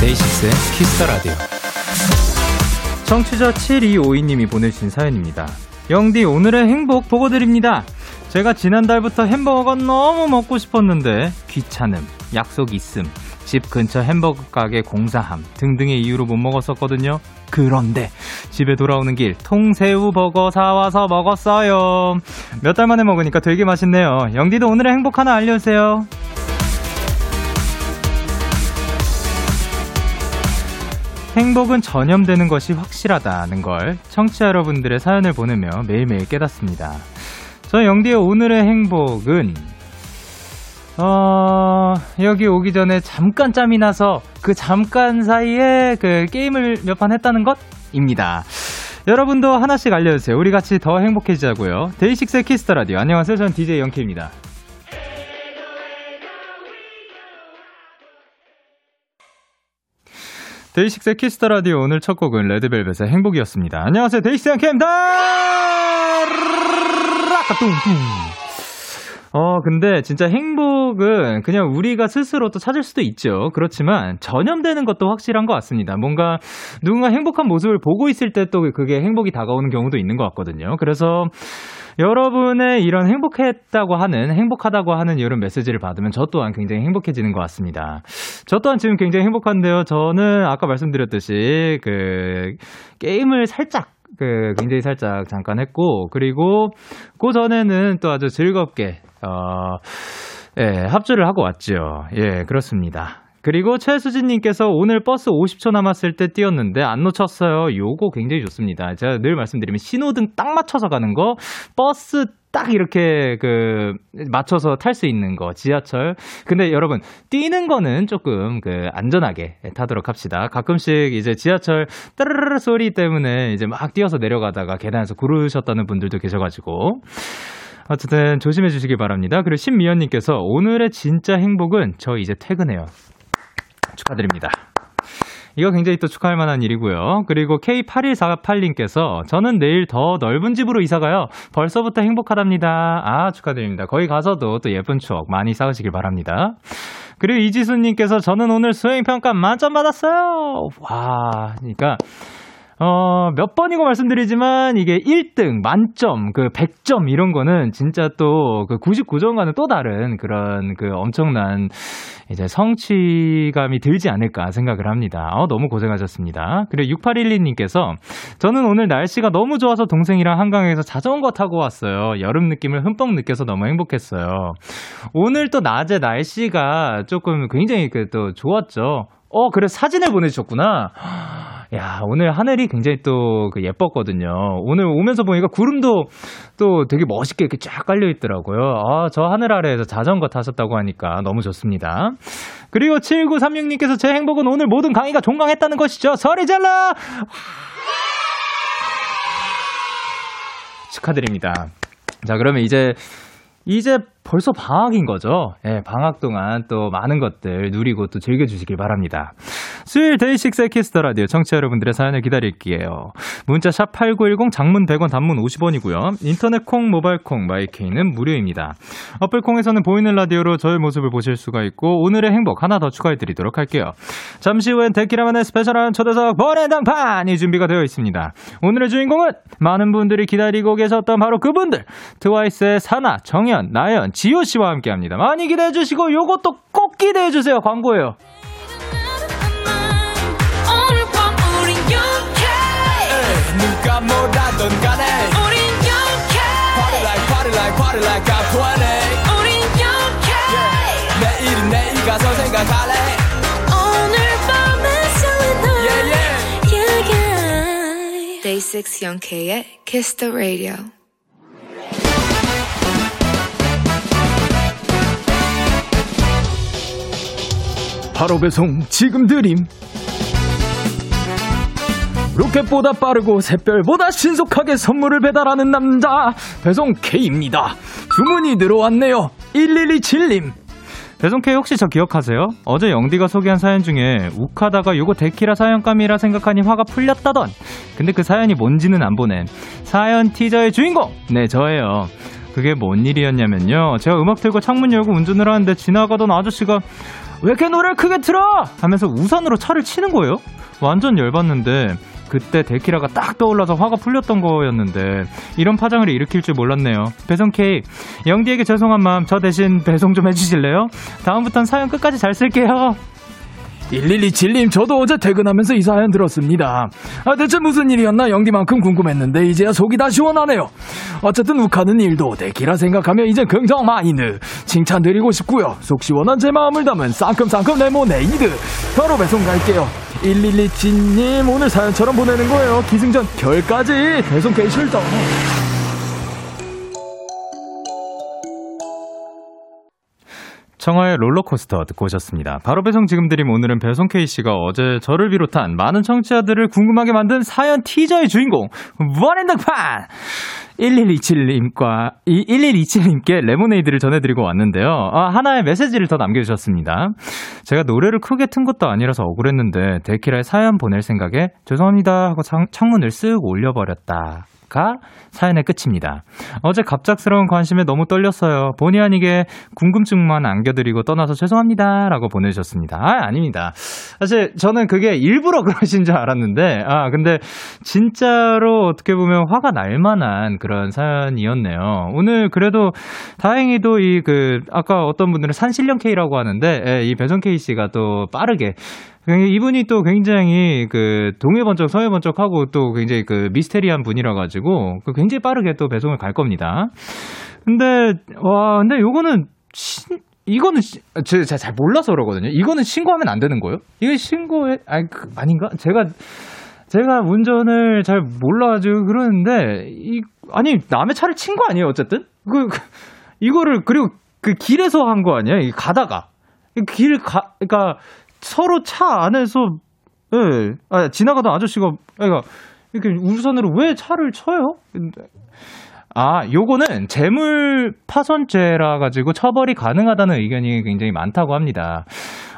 데이식스의 키스 더 라디오. 청취자 7252님이 보내주신 사연입니다. 영디, 오늘의 행복 보고 드립니다. 제가 지난달부터 햄버거가 너무 먹고 싶었는데, 귀찮음, 약속 있음, 집 근처 햄버거 가게 공사함 등등의 이유로 못 먹었었거든요. 그런데 집에 돌아오는 길 통새우 버거 사와서 먹었어요. 몇 달 만에 먹으니까 되게 맛있네요. 영디도 오늘의 행복 하나 알려주세요. 행복은 전염되는 것이 확실하다는 걸 청취자 여러분들의 사연을 보내며 매일매일 깨닫습니다. 저 영디의 오늘의 행복은 어, 여기 오기 전에 잠깐 짬이 나서 그 잠깐 사이에 그 게임을 몇 판 했다는 것입니다. 여러분도 하나씩 알려주세요. 우리 같이 더 행복해지자고요. 데이식스의 키스 더 라디오. 안녕하세요. 저는 DJ 영케이입니다. 데이식스의 키스 더 라디오 오늘 첫 곡은 레드벨벳의 행복이었습니다. 안녕하세요. 데이식스 영케이입니다. 어, 근데 진짜 행복은 그냥 우리가 스스로 또 찾을 수도 있죠. 그렇지만 전염되는 것도 확실한 것 같습니다. 뭔가 누군가 행복한 모습을 보고 있을 때 또 그게 행복이 다가오는 경우도 있는 것 같거든요. 그래서 여러분의 이런 행복했다고 하는, 행복하다고 하는 이런 메시지를 받으면 저 또한 굉장히 행복해지는 것 같습니다. 저 또한 지금 굉장히 행복한데요. 저는 아까 말씀드렸듯이 그 게임을 살짝 그 굉장히 살짝 잠깐 했고 그리고 그 전에는 또 아주 즐겁게 어 예, 합주를 하고 왔죠. 예, 그렇습니다. 그리고 최수진님께서 오늘 버스 50초 남았을 때 뛰었는데 안 놓쳤어요. 요거 굉장히 좋습니다. 제가 늘 말씀드리면 신호등 딱 맞춰서 가는 거, 버스 딱 이렇게 그 맞춰서 탈 수 있는 거 지하철. 근데 여러분 뛰는 거는 조금 그 안전하게 타도록 합시다. 가끔씩 이제 지하철 따르르 소리 때문에 이제 막 뛰어서 내려가다가 계단에서 구르셨다는 분들도 계셔가지고. 어쨌든 조심해 주시기 바랍니다. 그리고 신미연님께서 오늘의 진짜 행복은 저 이제 퇴근해요. 축하드립니다. 이거 굉장히 또 축하할 만한 일이고요. 그리고 K8148님께서 저는 내일 더 넓은 집으로 이사가요. 벌써부터 행복하답니다. 아, 축하드립니다. 거기 가서도 또 예쁜 추억 많이 쌓으시길 바랍니다. 그리고 이지수님께서 저는 오늘 수행평가 만점 받았어요. 와, 그러니까 어, 몇 번이고 말씀드리지만 이게 1등, 만점, 그 100점 이런 거는 진짜 또 그 99점과는 또 다른 그런 그 엄청난 이제 성취감이 들지 않을까 생각을 합니다. 어, 너무 고생하셨습니다. 그리고 6812님께서 저는 오늘 날씨가 너무 좋아서 동생이랑 한강에서 자전거 타고 왔어요. 여름 느낌을 흠뻑 느껴서 너무 행복했어요. 오늘 또 낮에 날씨가 조금 굉장히 그 또 좋았죠. 어, 그래 사진을 보내주셨구나. 야, 오늘 하늘이 굉장히 또 그 예뻤거든요. 오늘 오면서 보니까 구름도 또 되게 멋있게 이렇게 쫙 깔려 있더라고요. 아, 저 하늘 아래에서 자전거 타셨다고 하니까 너무 좋습니다. 그리고 7936님께서 제 행복은 오늘 모든 강의가 종강했다는 것이죠. 소리 질러! 축하드립니다. 자, 그러면 이제 이제 벌써 방학인 거죠. 예, 방학 동안 또 많은 것들 누리고 또 즐겨주시길 바랍니다. 수요일 데이식스의 키스 더 라디오 청취자 여러분들의 사연을 기다릴게요. 문자 샵 8910 장문 100원 단문 50원이고요. 인터넷 콩, 모바일 콩, 마이 K는 무료입니다. 어플 콩에서는 보이는 라디오로 저의 모습을 보실 수가 있고 오늘의 행복 하나 더 추가해 드리도록 할게요. 잠시 후엔 데키라만의 special한 초대석 원인더판이 준비가 되어 있습니다. 오늘의 주인공은 많은 분들이 기다리고 계셨던 바로 그분들 트와이스의 사나, 정현, 나연, 지효 씨와 함께 합니다. 많이 기대해 주시고 요것도 꼭 기대해 주세요. 광고예요. 누가 뭐라던 간에 우린 영케 Party like party like party like I'm 20 우린 영케 내일은 내일 가서 생각할래 오늘 밤에 설레는 yeah, yeah. yeah, yeah. Day 6 영케의 Kiss the Radio 바로 배송 지금 드림 로켓보다 빠르고 샛별보다 신속하게 선물을 배달하는 남자 배송 K입니다. 주문이 들어왔네요. 1127님. 배송 K 혹시 저 기억하세요? 어제 영디가 소개한 사연 중에 욱하다가 요거 데키라 사연감이라 생각하니 화가 풀렸다던. 근데 그 사연이 뭔지는 안 보낸 사연 티저의 주인공. 네 저예요. 그게 뭔 일이었냐면요. 제가 음악 틀고 창문 열고 운전을 하는데 지나가던 아저씨가 왜 이렇게 노래를 크게 틀어? 하면서 우산으로 차를 치는 거예요. 완전 열받는데 그때 데키라가 딱 떠올라서 화가 풀렸던 거였는데 이런 파장을 일으킬 줄 몰랐네요. 배송 K 영디에게 죄송한 마음 저 대신 배송 좀 해주실래요? 다음부턴 사연 끝까지 잘 쓸게요. 1127님, 저도 어제 퇴근하면서 이 사연 들었습니다. 아, 대체 무슨 일이었나 영디만큼 궁금했는데, 이제야 속이 다 시원하네요. 어쨌든 욱하는 일도 데키라 생각하면 이제 긍정 마인드. 칭찬드리고 싶고요. 속 시원한 제 마음을 담은 쌍큼쌍큼 레모네이드. 바로 배송 갈게요. 1127님, 오늘 사연처럼 보내는 거예요. 기승전 결까지 배송 개 실동. 청하의 롤러코스터 듣고 오셨습니다. 바로 배송 지금 드림 오늘은 배송 K씨가 어제 저를 비롯한 많은 청취자들을 궁금하게 만든 사연 티저의 주인공 원앤더판 1127님과 이 1127님께 레모네이드를 전해드리고 왔는데요. 아, 하나의 메시지를 더 남겨주셨습니다. 제가 노래를 크게 튼 것도 아니라서 억울했는데 데키라의 사연 보낼 생각에 죄송합니다 하고 창, 창문을 쓱 올려버렸다. 가 사연의 끝입니다. 어제 갑작스러운 관심에 너무 떨렸어요. 본의 아니게 궁금증만 안겨드리고 떠나서 죄송합니다. 라고 보내주셨습니다. 아, 아닙니다. 사실 저는 그게 일부러 그러신 줄 알았는데, 아, 근데 진짜로 어떻게 보면 화가 날 만한 그런 사연이었네요. 오늘 그래도 다행히도 이 그, 아까 어떤 분들은 산신령 K라고 하는데, 예, 이 배송 K씨가 또 빠르게 이분이 또 굉장히 그 동해 번쩍 서해 번쩍하고 또 굉장히 그 미스테리한 분이라 가지고 그 굉장히 빠르게 또 배송을 갈 겁니다. 근데 와 근데 요거는 신, 이거는 시, 제가 잘 몰라서 그러거든요. 이거는 신고하면 안 되는 거예요? 이거 신고해 아니 그, 아닌가? 제가 제가 운전을 잘 몰라가지고 그러는데 이 아니 남의 차를 친 거 아니에요? 어쨌든 그, 그 이거를 그리고 그 길에서 한 거 아니에요? 가다가 길 가, 그러니까 서로 차 안에서 예, 아, 지나가던 아저씨가 그러니까 이렇게 우선으로 왜 차를 쳐요? 아, 요거는 재물 파손죄라 가지고 처벌이 가능하다는 의견이 굉장히 많다고 합니다.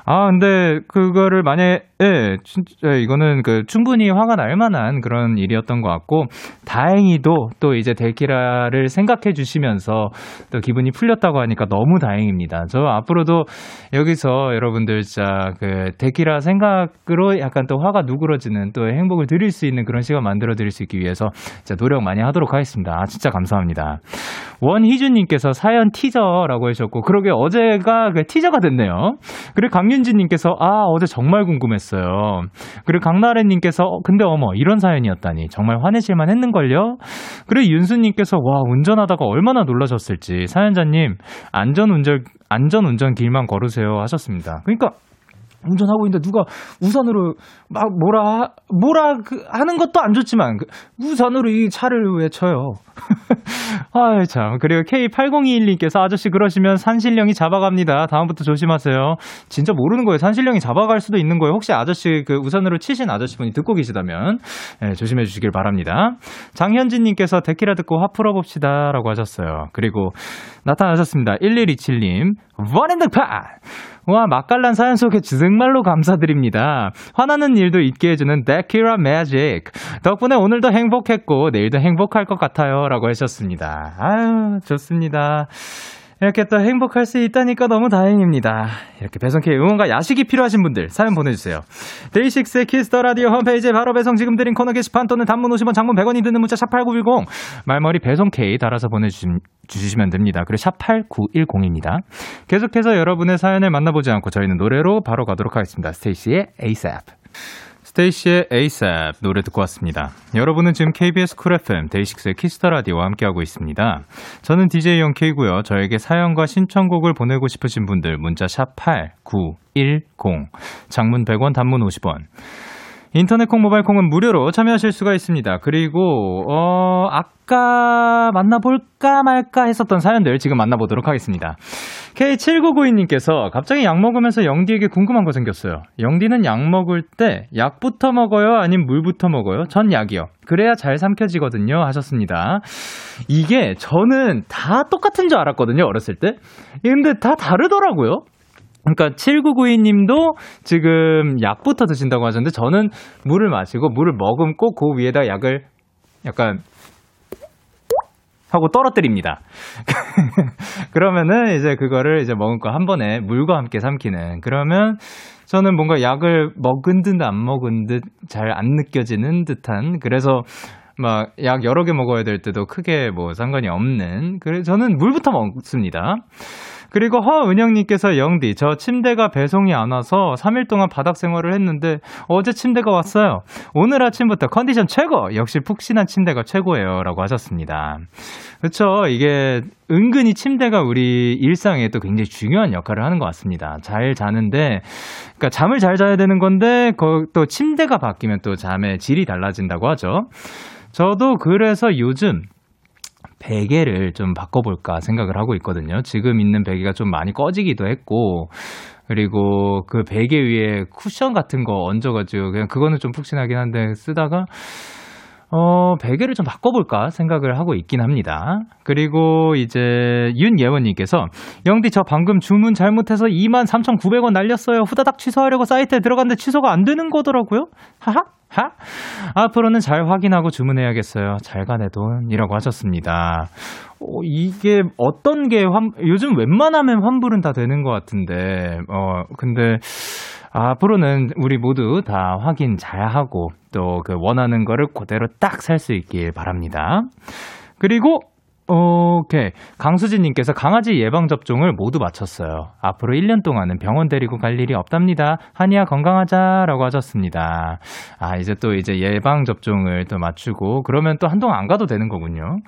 아, 근데 그거를 만약에 예, 진짜 이거는 그 충분히 화가 날 만한 그런 일이었던 것 같고 다행히도 또 이제 데키라를 생각해 주시면서 또 기분이 풀렸다고 하니까 너무 다행입니다. 저 앞으로도 여기서 여러분들 진짜 그 데키라 생각으로 약간 또 화가 누그러지는 또 행복을 드릴 수 있는 그런 시간 만들어 드릴 수 있기 위해서 진짜 노력 많이 하도록 하겠습니다. 아, 진짜 감사합니다. 원희준님께서 사연 티저라고 하셨고 그러게 어제가 그 티저가 됐네요. 그리고 강윤진님께서 아 어제 정말 궁금했어 요. 그리고 강나래님께서 어, 근데 어머 이런 사연이었다니 정말 화내실만 했는걸요. 그리고 윤수님께서 와 운전하다가 얼마나 놀라셨을지 사연자님 안전 운전 안전 운전 길만 걸으세요 하셨습니다. 그러니까 운전하고 있는데 누가 우산으로 막 뭐라 뭐라 그 하는 것도 안 좋지만 그 우산으로 이 차를 왜 쳐요? 아이 참 그리고 K8021님께서 아저씨 그러시면 산신령이 잡아갑니다. 다음부터 조심하세요. 진짜 모르는 거예요. 산신령이 잡아갈 수도 있는 거예요. 혹시 아저씨 그 우산으로 치신 아저씨분이 듣고 계시다면 네, 조심해 주시길 바랍니다. 장현진님께서 데키라 듣고 화 풀어봅시다라고 하셨어요. 그리고 나타나셨습니다. 1127님 원앤드파 와, 맛깔난 사연 속에 정말로 감사드립니다. 화나는 일도 있게 해주는 데키라 매직. 덕분에 오늘도 행복했고, 내일도 행복할 것 같아요. 라고 하셨습니다. 아유, 좋습니다. 이렇게 또 행복할 수 있다니까 너무 다행입니다. 이렇게 배송K 응원과 야식이 필요하신 분들 사연 보내주세요. 데이식스의 키스 더 라디오 홈페이지에 바로 배송 지금 드림 코너 게시판 또는 단문 50원 장문 100원이 드는 문자 샵8910 말머리 배송K 달아서 보내주시면 됩니다. 그리고 샵8910입니다. 계속해서 여러분의 사연을 만나보지 않고 저희는 노래로 바로 가도록 하겠습니다. 스테이시의 ASAP. 스테이시의 ASAP 노래 듣고 왔습니다. 여러분은 지금 KBS 쿨 FM 데이식스의 키스 더 라디오와 함께하고 있습니다. 저는 DJ 영케이고요. 저에게 사연과 신청곡을 보내고 싶으신 분들 문자 샵 8910 장문 100원 단문 50원 인터넷 콩, 모바일 콩은 무료로 참여하실 수가 있습니다. 그리고, 어, 아까 만나볼까 말까 했었던 사연들 지금 만나보도록 하겠습니다. K7992님께서 갑자기 약 먹으면서 영디에게 궁금한 거 생겼어요. 영디는 약 먹을 때 약부터 먹어요? 아니면 물부터 먹어요? 전 약이요. 그래야 잘 삼켜지거든요. 하셨습니다. 이게 저는 다 똑같은 줄 알았거든요. 어렸을 때. 근데 다 다르더라고요. 그러니까 7992님도 지금 약부터 드신다고 하셨는데 저는 물을 마시고 물을 머금고 그 위에다 약을 약간 하고 떨어뜨립니다. 그러면은 이제 그거를 이제 머금고 한 번에 물과 함께 삼키는 그러면 저는 뭔가 약을 먹은 듯 안 먹은 듯 잘 안 느껴지는 듯한 그래서 막 약 여러 개 먹어야 될 때도 크게 뭐 상관이 없는 그래 저는 물부터 먹습니다. 그리고 허은영님께서 영디, 저 침대가 배송이 안 와서 3일 동안 바닥 생활을 했는데 어제 침대가 왔어요. 오늘 아침부터 컨디션 최고! 역시 푹신한 침대가 최고예요. 라고 하셨습니다. 그렇죠 이게 은근히 침대가 우리 일상에 또 굉장히 중요한 역할을 하는 것 같습니다. 잘 자는데, 그러니까 잠을 잘 자야 되는 건데, 거- 또 침대가 바뀌면 또 잠의 질이 달라진다고 하죠. 저도 그래서 요즘 베개를 좀 바꿔볼까 생각을 하고 있거든요. 지금 있는 베개가 좀 많이 꺼지기도 했고, 그리고 그 베개 위에 쿠션 같은 거 얹어가지고, 그냥 그거는 좀 푹신하긴 한데 쓰다가, 어, 베개를 좀 바꿔볼까 생각을 하고 있긴 합니다. 그리고 이제 윤예원님께서 영디 저 방금 주문 잘못해서 23,900원 날렸어요. 후다닥 취소하려고 사이트에 들어갔는데 취소가 안 되는 거더라고요. 하하? 하? 앞으로는 잘 확인하고 주문해야겠어요. 잘 가네 돈이라고 하셨습니다. 어, 이게 어떤 게 환, 요즘 웬만하면 환불은 다 되는 것 같은데, 어, 근데 앞으로는 우리 모두 다 확인 잘 하고 또 그 원하는 거를 그대로 딱 살 수 있길 바랍니다. 그리고 오케이. 강수진님께서 강아지 예방접종을 모두 마쳤어요. 앞으로 1년 동안은 병원 데리고 갈 일이 없답니다. 한이야 건강하자라고 하셨습니다. 아, 이제 또 이제 예방접종을 또 맞추고 그러면 또 한동안 안 가도 되는 거군요.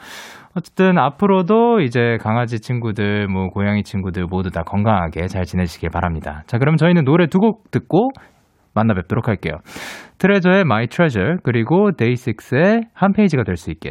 어쨌든 앞으로도 이제 강아지 친구들, 뭐 고양이 친구들 모두 다 건강하게 잘 지내시길 바랍니다. 자, 그럼 저희는 노래 두 곡 듣고 만나 뵙도록 할게요. 트레저의 My Treasure 그리고 데이식스의 한 페이지가 될 수 있게.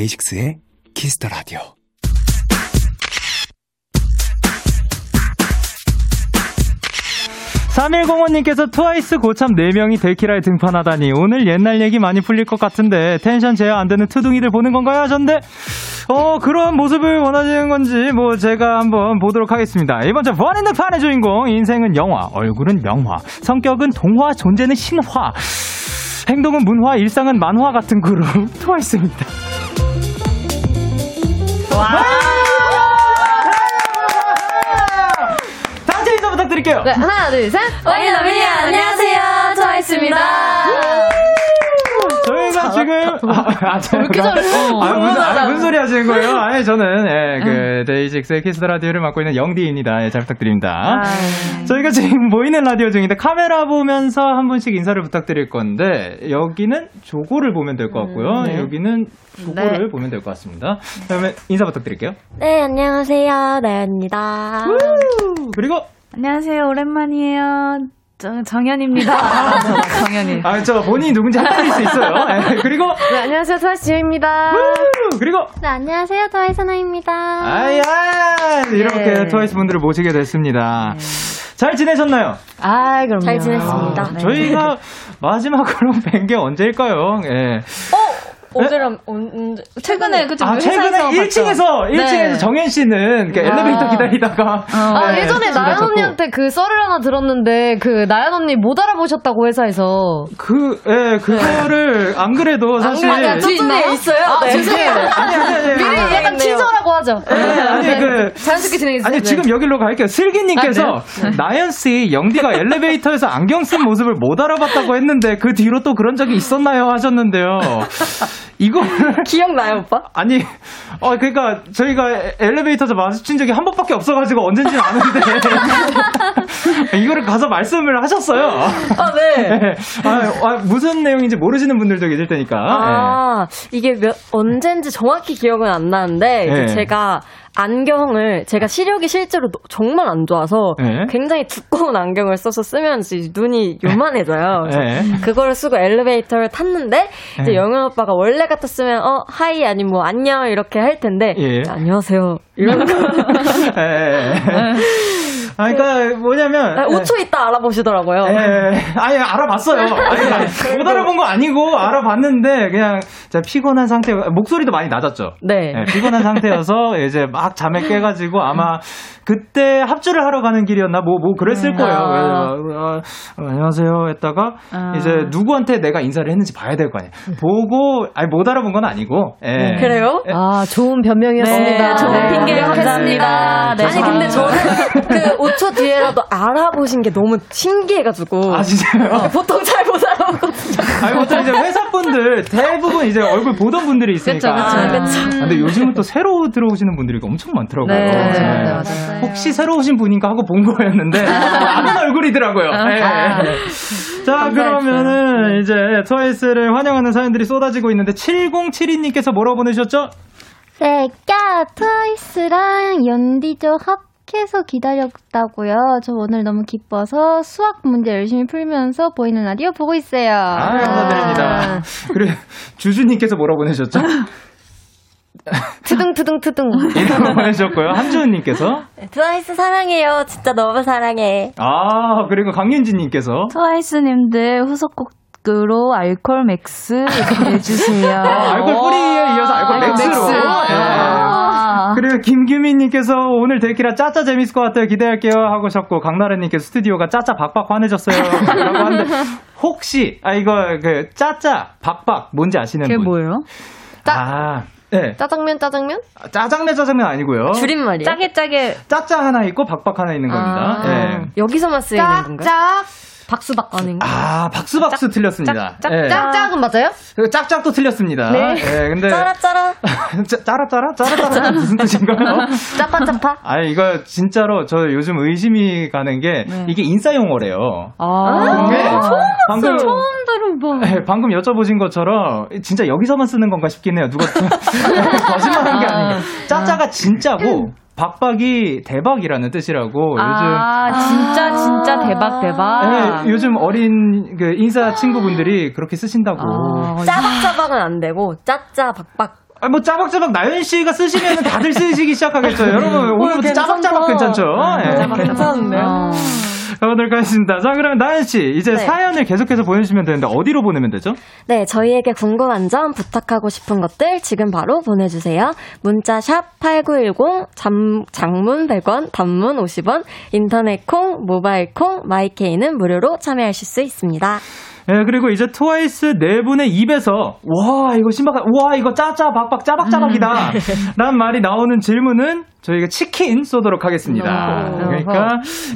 데이식스의 the Radio 3105님께서 트와이스 고참 4명이 데키라에 등판하다니 오늘 옛날 얘기 많이 풀릴 것 같은데 텐션 제어 안 되는 투둥이들 보는 건가요? 하셨는데 어 그런 모습을 원하시는 건지 뭐 제가 한번 보도록 하겠습니다. 이번 주 원인더판의 주인공 인생은 영화 얼굴은 명화 성격은 동화 존재는 신화 행동은 문화 일상은 만화 같은 그룹 트와이스입니다 단체 인사 부탁드릴게요 네, 하나, 둘, 셋. One in a million 안녕하세요. 트와이스입니다. 저희가 지금 아, 아, 제가 이렇게 잘했어? 아, 무슨, 아. 무슨 소리 하시는 거예요? 아니 저는 예, 그 데이식스의 키스 더 라디오를 맡고 있는 영디입니다. 예, 잘 부탁드립니다. 저희가 지금 보이는 라디오 중인데 카메라 보면서 한 분씩 인사를 부탁드릴 건데 여기는 조고를 보면 될 것 같고요. 여기는 조고를 네. 보면 될 것 같습니다. 그다음에 인사 부탁드릴게요. 네, 안녕하세요. 나연입니다. 그리고 안녕하세요. 오랜만이에요. 저, 정연입니다. 저, 정연이. 아 저 본인이 누군지 헷갈릴 수 있어요. 예, 그리고 네, 안녕하세요. 트와이스 지효입니다. 그리고 네, 안녕하세요. 더이사나입니다. 아야 이렇게 네. 트와이스 분들을 모시게 됐습니다. 잘 지내셨나요? 아, 그럼요. 잘 지냈습니다. 아, 저희가 마지막으로 뵌 게 언제일까요? 예. 어 제랑 언제 최근에 그죠 아, 최근에 1층에서, 1층에서 정현 씨는 그 엘리베이터 기다리다가. 아, 네, 예전에 나연 언니한테 그 썰을 하나 들었는데, 그, 나연 언니 못 알아보셨다고 회사에서. 그, 예, 그거를, 안 그래도 사실. 아니야, 저쪽에 있어요. 아, 네. 죄송해요. 아니, 아니, 아니. 미리 약간 티저라고 하죠. 예, 아니, 그. 자연스럽게 진행해 주세요. 아니, 지금 여기로 갈게요. 슬기 님께서, 아, 나연 씨, 영디가 엘리베이터에서 안경 쓴 모습을 못 알아봤다고 했는데, 그 뒤로 또 그런 적이 있었나요? 하셨는데요. 이거. 기억나요, 오빠? 아니, 어, 그러니까 저희가 엘리베이터에서 마주친 적이 한 번밖에 없어가지고 언젠지는 아는데 이거를 가서 말씀을 하셨어요. 아, 네. 아, 아, 무슨 내용인지 모르시는 분들도 계실 테니까. 아, 이게 몇, 언젠지 정확히 기억은 안 나는데, 네. 제가 안경을, 제가 시력이 실제로 너- 정말 안 좋아서, 네. 굉장히 두꺼운 안경을 써서 쓰면 눈이 요만해져요. 그래서 네. 그거를 쓰고 엘리베이터를 탔는데, 이제 네. 영현 오빠가 원래 같았으면, 어, 하이, 아니면 뭐, 안녕, 이렇게 할 텐데, 예. 안녕하세요. 이런 거. 아, 그러니까 뭐냐면 아, 5초 있다 알아보시더라고요. 예, 예. 아니 알아봤어요. 아니, 못 알아본 거 아니고 알아봤는데 그냥 제가 피곤한 상태 목소리도 많이 낮았죠. 네. 예, 피곤한 상태여서 이제 막 잠에 깨가지고 아마 그때 합주를 하러 가는 길이었나 뭐뭐 그랬을 거예요. 아. 어, 어, 안녕하세요 했다가 아. 이제 누구한테 내가 인사를 했는지 봐야 될 거 아니에요. 보고 아니 못 알아본 건 아니고. 예. 그래요? 아, 좋은 변명이었습니다. 네, 좋은 네. 핑계 감사합니다. 네, 아니 근데 저는 그 5초 뒤에라도 알아보신 게 너무 신기해가지고 아 진짜요? 보통 잘못알 아보거든요. 아니 보통 이제 회사 분들 대부분 이제 얼굴 보던 분들이 있으니까. 그쵸, 그쵸. 아, 그쵸. 아, 근데 요즘은 또 새로 들어오시는 분들이 엄청 많더라고요. 네, 네. 네, 맞아요. 혹시 새로 오신 분인가 하고 본 거였는데 아는 얼굴이더라고요. 네. 자 그러면은 이제 트와이스를 환영하는 사연들이 쏟아지고 있는데 7072님께서 뭐라고 보내셨죠? 제가 트와이스랑 연디조 합 해서 기다렸다고요. 저 오늘 너무 기뻐서 수학 문제 열심히 풀면서 보이는 라디오 보고 있어요. 아, 감사드립니다. 그리고 주주님께서 뭐라고 보내셨죠? 트등트등트등. 이라고 보내셨고요. 한주은님께서 트와이스 사랑해요. 진짜 너무 사랑해. 아 그리고 강윤지님께서 트와이스님들 후속곡 으로 알콜 맥스 보내주세요. 아, 알콜 뿌리에 이어서 알콜 알콜 맥스로. 맥스. 예. 아. 그리고 김규민님께서 오늘 데키라 짜짜 재밌을 것 같아요. 기대할게요. 하고셨고, 강나래님께서 스튜디오가 짜짜 박박 화내셨어요. 라고 하는데, 혹시, 아, 이거, 그, 짜짜 박박 뭔지 아시는 그게 분? 뭐예요? 아, 네. 짜장면, 짜장면? 짜장면 짜장면 아니고요. 줄임말이에요? 짜게 짜게 짜짜 하나 있고 박박 하나 있는 겁니다. 아, 예. 여기서만 쓰이는 건가요? 짝, 박수, 박수. 아닌가? 아, 박수박수 틀렸습니다. 짝, 예. 짝짝은 맞아요? 그리고 짝짝도 틀렸습니다. 네. 예, 근데. 짜라짜라. 짜, 짜라짜라? 짜라짜라? 무슨 뜻인가요? 짜파짜파. 아니 이거 진짜로 저 요즘 의심이 가는 게 네. 이게 인싸 용어래요. 아, 근데 방금 처음 들어봐. 네, 방금 여쭤보신 것처럼 진짜 여기서만 쓰는 건가 싶긴 해요. 누가 거짓말 한 게 아니에요. 짜짜가 진짜고 박박이 대박이라는 뜻이라고 아, 진짜 진짜 대박 대박. 요즘 네, 요즘 어린 그 인싸 친구분들이 그렇게 쓰신다고. 아, 짜박짜박은 안 되고 짜짜 박박. 아, 뭐 짜박짜박 나연 씨가 쓰시면 다들 쓰시기 시작하겠죠. 여러분 오늘부터 짜박짜박 괜찮죠? 예. 괜찮은데요? 어. 오늘 가겠습니다. 자, 그러면 나연 씨 이제 네. 사연을 계속해서 보내주시면 되는데 어디로 보내면 되죠? 네, 저희에게 궁금한 점, 부탁하고 싶은 것들 지금 바로 보내주세요. 문자 샵 8910, 잠, 장문 100원, 단문 50원, 인터넷 콩, 모바일 콩, 마이케이는 무료로 참여하실 수 있습니다. 예, 그리고 이제 트와이스 네 분의 입에서 와 이거 신박한 와 이거 짜짜 박박 짜박짜박이다 라는 말이 나오는 질문은 저희가 치킨 쏘도록 하겠습니다. 그러니까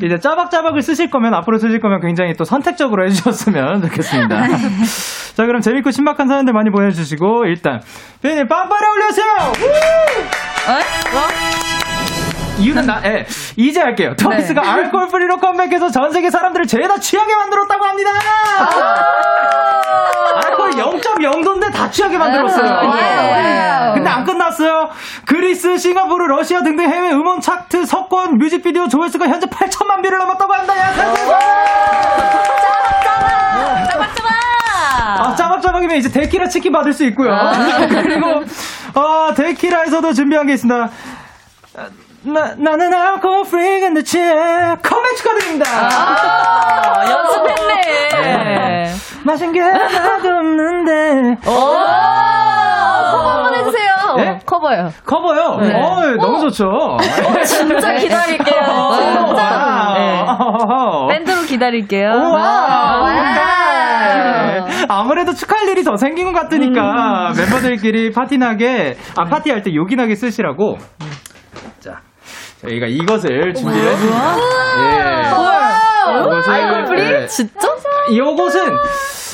이제 짜박짜박을 쓰실 거면 앞으로 쓰실 거면 굉장히 또 선택적으로 해주셨으면 좋겠습니다. 자 그럼 재밌고 신박한 사연들 많이 보내주시고 일단 피디님 빵빠레 올려주세요. 이유는 나, 예, 이제 할게요. 트와이스가 Alcohol-Free로 컴백해서 전 세계 사람들을 죄다 취하게 만들었다고 합니다! 알코올 0.0도인데 다 취하게 만들었어요. 예. 근데 안 끝났어요. 그리스, 싱가포르, 러시아 등등 해외 음원 차트 석권 뮤직비디오 조회수가 현재 8천만 뷰를 넘었다고 합니다. 야, 아, 짜박짜박이면 이제 데키라 치킨 받을 수 있고요. 그리고, 어, 데키라에서도 준비한 게 있습니다. 나, 나는 alcohol-free 근데 취해. 컴백 축하드립니다. 아, 연습했네. 마신 게 하나도 없는데. 커버요. 커버요? 네. 어, 너무 좋죠. 진짜 기다릴게요. 와. 네. 어. 밴드로 기다릴게요. 네. 아무래도 축하할 일이 더 생긴 것 같으니까 멤버들끼리 파티나게 아 파티할 때 요긴하게 쓰시라고. 자, 저희가 이것을 준비를 했습니다. 예. 이것을 Alcohol-Free? 예. 진짜? 요것은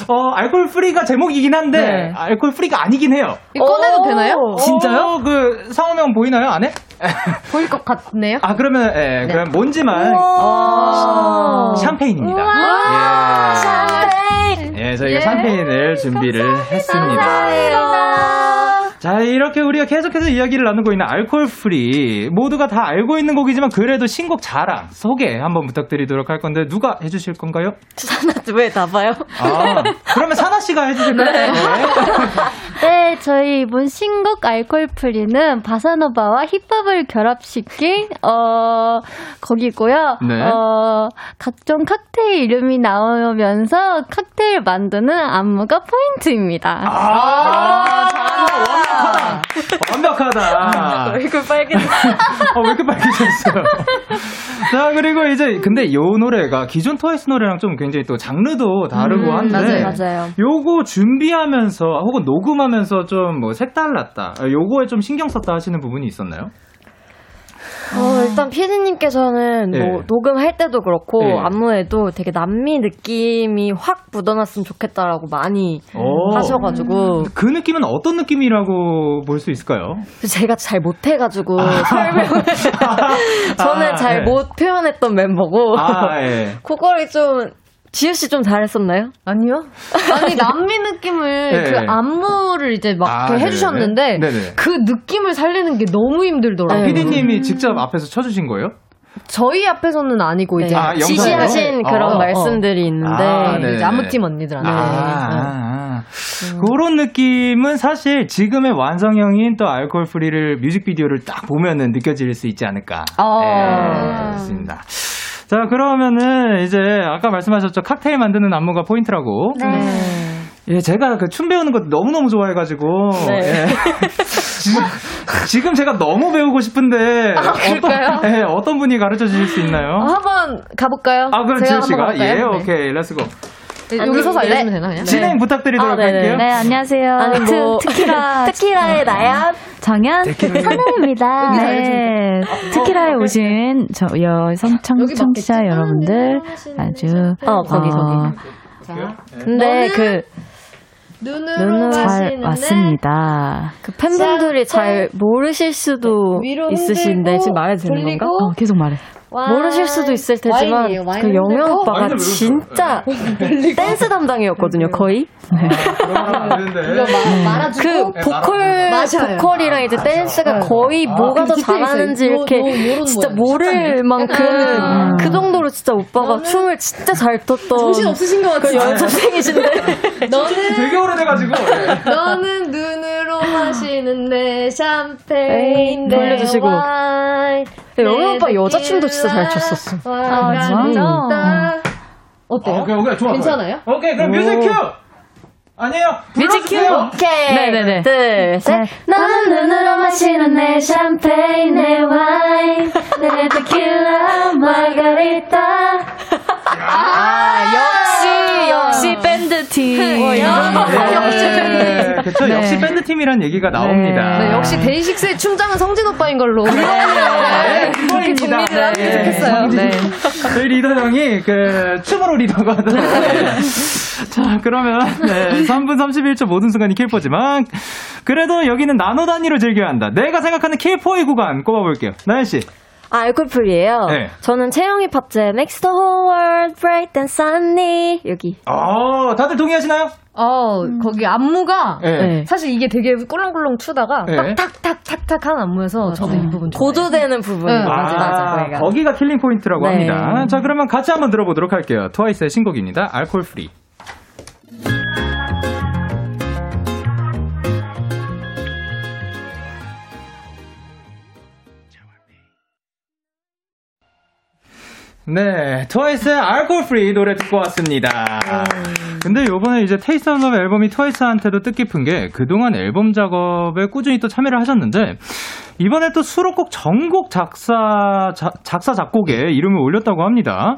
어 Alcohol-Free가 제목이긴 한데 네. alcohol-free가 아니긴 해요. 이거 꺼내도 되나요? 진짜요? 어, 그 상호명 보이나요 안에? 보일 것 같네요. 아 그러면 예, 그럼 뭔지만 어. 샴페인입니다. 예. 예, 저희가 샴페인을 준비를 했습니다. 자, 이렇게 우리가 계속해서 이야기를 나누고 있는 Alcohol-Free. 모두가 다 알고 있는 곡이지만 그래도 신곡 자랑, 소개 한번 부탁드리도록 할 건데 누가 해주실 건가요? 왜 나 봐요? 아, 그러면 사나씨가 해주실까요? 네. 네, 저희 이번 신곡 Alcohol-Free는 보사노바와 힙합을 결합시킨 어 곡이고요. 네. 어 각종 칵테일 이름이 나오면서 칵테일 만드는 안무가 포인트입니다. 아, 완벽하다. 완벽하다. 얼굴 빨개졌어. 어, 왜 이렇게 빨개졌어요? 자, 그리고 이제, 근데 요 노래가 기존 트와이스 노래랑 좀 굉장히 또 장르도 다르고 한데. 맞아요, 맞아요. 요거 준비하면서, 혹은 녹음하면서 좀 뭐 색달랐다. 요거에 좀 신경 썼다 하시는 부분이 있었나요? 어, 일단 피디님께서는 뭐 예. 녹음할 때도 그렇고 예. 안무에도 되게 남미 느낌이 확 묻어났으면 좋겠다라고 많이 오. 하셔가지고 그 느낌은 어떤 느낌이라고 볼 수 있을까요? 제가 잘 못해가지고 설명을 저는 아, 잘 예. 못 표현했던 멤버고 아, 예. 그거를 좀 지우 씨좀 잘했었나요? 아니요? 아니, 남미 느낌을, 네. 그 안무를 이제 막 아, 네네네. 해주셨는데, 네네. 그 느낌을 살리는 게 너무 힘들더라고요. 네. 피디님이 직접 앞에서 쳐주신 거예요? 저희 앞에서는 아니고, 이제. 아, 영상으로? 지시하신 그런 어, 어. 말씀들이 있는데 아, 네. 이제 안무팀 언니들한테. 아, 아, 아. 그런 느낌은 사실 지금의 완성형인 또 Alcohol-Free를 뮤직비디오를 딱 보면은 느껴질 수 있지 않을까. 어. 예, 그렇습니다. 자, 그러면은 이제 아까 말씀하셨죠. 칵테일 만드는 안무가 포인트라고. 네. 예, 제가 그 춤 배우는 거 너무너무 좋아해가지고. 네. 예. 지금, 지금 제가 너무 배우고 싶은데. 아? 어떤, 예, 어떤 분이 가르쳐 주실 수 있나요? 어, 한번 가볼까요? 아, 그럼 제가 지우 씨가? 한번 가볼까요? 예, 네. 오케이. Let's go. 네, 여기 서서 알려주면 되나, 그냥? 진행 부탁드리도록 아. 할게요. 네, 안녕하세요. 아니 뭐 트, 트키라. 트키라의 나연 정연. 하늘입니다. 네. 트키라에 오신 저 여성 청, 청취자? 여러분들 아주 어 거기 어, 거기 자, 근데 그 눈으로 잘 왔습니다. 그 팬분들이 잘 모르실 수도 위로 있으신데 지금 말해도 되는 건가? 어, 계속 말해. 모르실 수도 있을 테지만 와인이에요, 와인 그 영현 흔들고 오빠가 와인을 왜 진짜 댄스 담당이었거든요 거의. 이거 마, 말아주고 그 보컬 맞아요. 보컬이랑 이제 댄스가 거의 뭐가 더. 잘하는지 요- 이렇게 요- 진짜. 모를 만큼 음. 그 정도로 진짜 오빠가 춤을 진짜 잘 췄던 정신 없으신 것그 같아요. 연습생이신데 너는 되게 오래돼가지고. 예. 너는 눈으로 마시는 내 샴페인 내 돌려주시고. 와인 영현 오빠 내 여자 춤도 진짜 잘 췄었어. 와가 진짜? 어때요? 어, 오케이, 오케이, 좋아. 괜찮아요? 오케이, 그럼 music cue! 아니에요. music cue! 오케이 네네네. 둘 셋 너는 눈으로 마시는 내 샴페인 내 와인 내 테킬라 마가리타 아, 역시, 역시 밴드 팀. 네, 그쵸. 네. 역시 밴드 팀이란 얘기가 나옵니다. 네, 역시 데이식스의 춤장은 성진 오빠인 걸로. 네, 그렇게. 정리를 하면 네. 좋겠어요. 네. 저희 리더 형이 그 춤으로 하더라고요. 자, 그러면 네, 3분 31초 모든 순간이 킬포지만 그래도 여기는 나노 단위로 즐겨야 한다. 내가 생각하는 킬포의 구간 꼽아볼게요. 나연 씨. 아, Alcohol-Free예요. 네. 저는 채영이 파트 Makes the whole world bright and sunny 여기. 어, 다들 동의하시나요? 어, 거기 안무가 네. 사실 이게 되게 꿀렁꿀렁 추다가 네. 탁탁탁탁탁 하는 안무여서 저도 이 부분 좋아해요. 고조되는 부분. 네, 맞아, 맞아. 거기가. 거기가 killing 포인트라고 네. 합니다. 자, 그러면 같이 한번 들어보도록 할게요. 트와이스의 신곡입니다. Alcohol-Free. 네, 트와이스의 Alcohol-Free 노래 듣고 왔습니다. 근데 요번에 이제 Taste of Love 앨범이 트와이스한테도 뜻깊은 게 그동안 앨범 작업에 꾸준히 또 참여를 하셨는데 이번에 또 수록곡 전곡 작사 자- 작사 작곡에 이름을 올렸다고 합니다.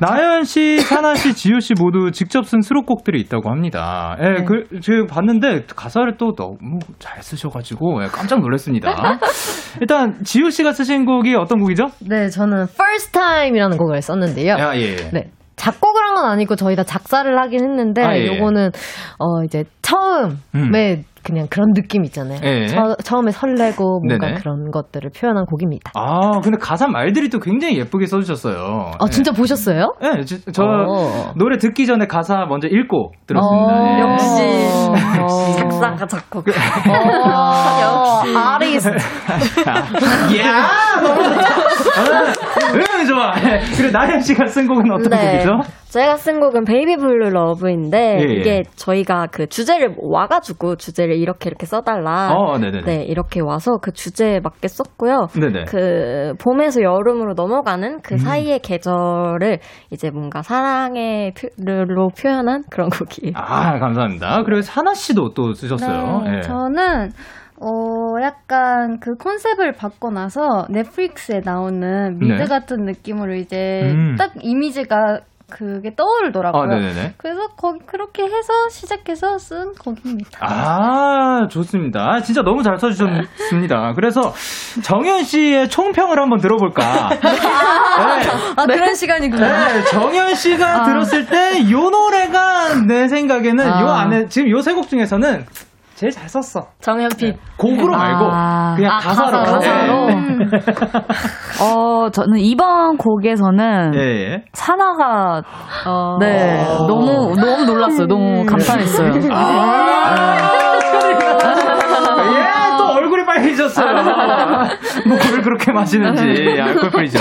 나연 씨, 사나 씨, 지효 씨 모두 직접 쓴 수록곡들이 있다고 합니다. 예, 그, 저 봤는데 가사를 또 너무 잘 쓰셔가지고 예, 깜짝 놀랐습니다. 일단 지효 씨가 쓰신 곡이 어떤 곡이죠? 네, 저는 First Time이라는 곡을 썼는데요. 아, 예. 네. 작곡을 한 건 아니고 저희 다 작사를 하긴 했는데 아, 예. 요거는 어 이제 처음에 음. 그냥 그런 느낌 있잖아요. 예. 처, 처음에 설레고 뭔가 네네. 그런 것들을 표현한 곡입니다. 아, 근데 가사 말들이 또 굉장히 예쁘게 써주셨어요. 아 진짜 보셨어요? 네, 네, 저, 저 어. 노래 듣기 전에 가사 먼저 읽고 들었습니다. 어, 예. 역시 어. 작사가 작곡. 어, 아리스. 야! 좋아. 예. 그리고 나연 씨가 쓴 곡은 어떤 곡이죠? 제가 쓴 곡은 Baby Blue Love인데 예, 예. 이게 저희가 그 주제를 와가지고 주제를 이렇게 이렇게 써달라. 어. 네, 이렇게 와서 그 주제에 맞게 썼고요. 네네. 그 봄에서 여름으로 넘어가는 음. 그 사이의 계절을 이제 뭔가 사랑의 로 표현한 그런 곡이에요. 아, 감사합니다. 그리고 사나 씨도 또 쓰셨어요. 네, 예. 저는 어 약간 그 컨셉을 바꿔 나서 넷플릭스에 나오는 미드 네. 같은 느낌으로 이제 음. 딱 이미지가 그게 떠오르더라고요. 아, 네네네. 그래서 거기 그렇게 해서 시작해서 쓴 곡입니다. 아, 좋습니다. 진짜 너무 잘 써주셨습니다. 그래서 정현 씨의 총평을 한번 들어볼까. 네. 아 그런 시간이구나. 네, 정현 씨가 들었을 때 요 노래가 내 생각에는 요 아. 안에 지금 요 세 곡 중에서는 제일 잘 썼어. 정현빛. 곡으로 말고 아. 그냥 아, 가사로. 가사로. 가사로? 예. 어, 저는 이번 곡에서는 예, 예. 사나가 어. 네 너무 너무 놀랐어요. 너무 감탄했어요. 예, 또 얼굴이 빨개졌어요. 뭐를 그렇게 마시는지 알콜 프리죠.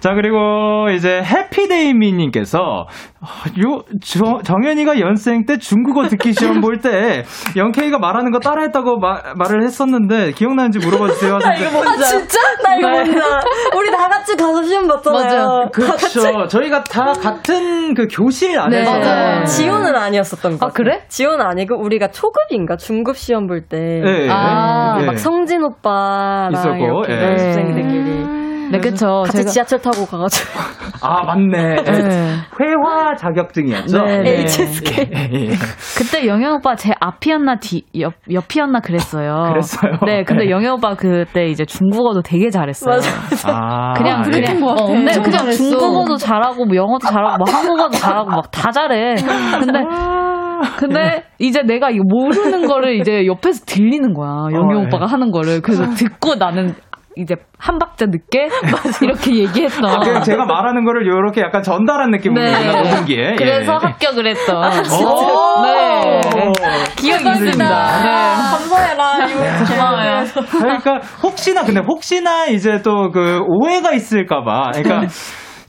자, 그리고 이제 해피데이미님께서 요 저, 정현이가 연생 때 중국어 듣기 시험 볼 때 영케이가 말하는 거 따라했다고 마- 말을 했었는데 기억나는지 물어봐 주세요. 하셨는데 아 진짜? 나 이거 뭔다. 우리 다 같이 가서 시험 봤잖아요. 그렇죠. 저희가 다 같은 그 교실 안에서 네. 맞아요. 지호는 아니었었던 거. 아, 그래? 지호는 아니고 우리가 초급인가 중급 시험 볼 때. 네, 아, 네. 막 성진 오빠랑 있었고, 이렇게 예. 연습생들끼리 네, 그쵸. 같이 제가 지하철 타고 가가지고 아 맞네. 네. 회화 자격증이었죠. 네, 네. HSK. 예, 예. 그때 영현 오빠 제 앞이었나 뒤 옆, 옆이었나 그랬어요. 그랬어요? 네, 근데 네. 영현 오빠 그때 이제 중국어도 되게 잘했어요. 아, 그냥 예. 그냥 어, 네, 그냥 중국어도 잘하고 뭐 영어도 잘하고 뭐 한국어도 잘하고 막 다 잘해. 근데 근데 이제 내가 이거 모르는 거를 이제 옆에서 들리는 거야. 영현 어, 예. 오빠가 하는 거를. 그래서 듣고 나는 이제 한 박자 늦게 이렇게 얘기했어. 아, 그냥 제가 말하는 거를 이렇게 약간 전달한 느낌으로 네. 우리가 녹음기에. 그래서 예. 합격을 했던. 오! 네. 기억이 있습니다. 네. 감사해라. 이거 고마워요. 그러니까 혹시나 근데 혹시나 이제 또 그 오해가 있을까봐. 그러니까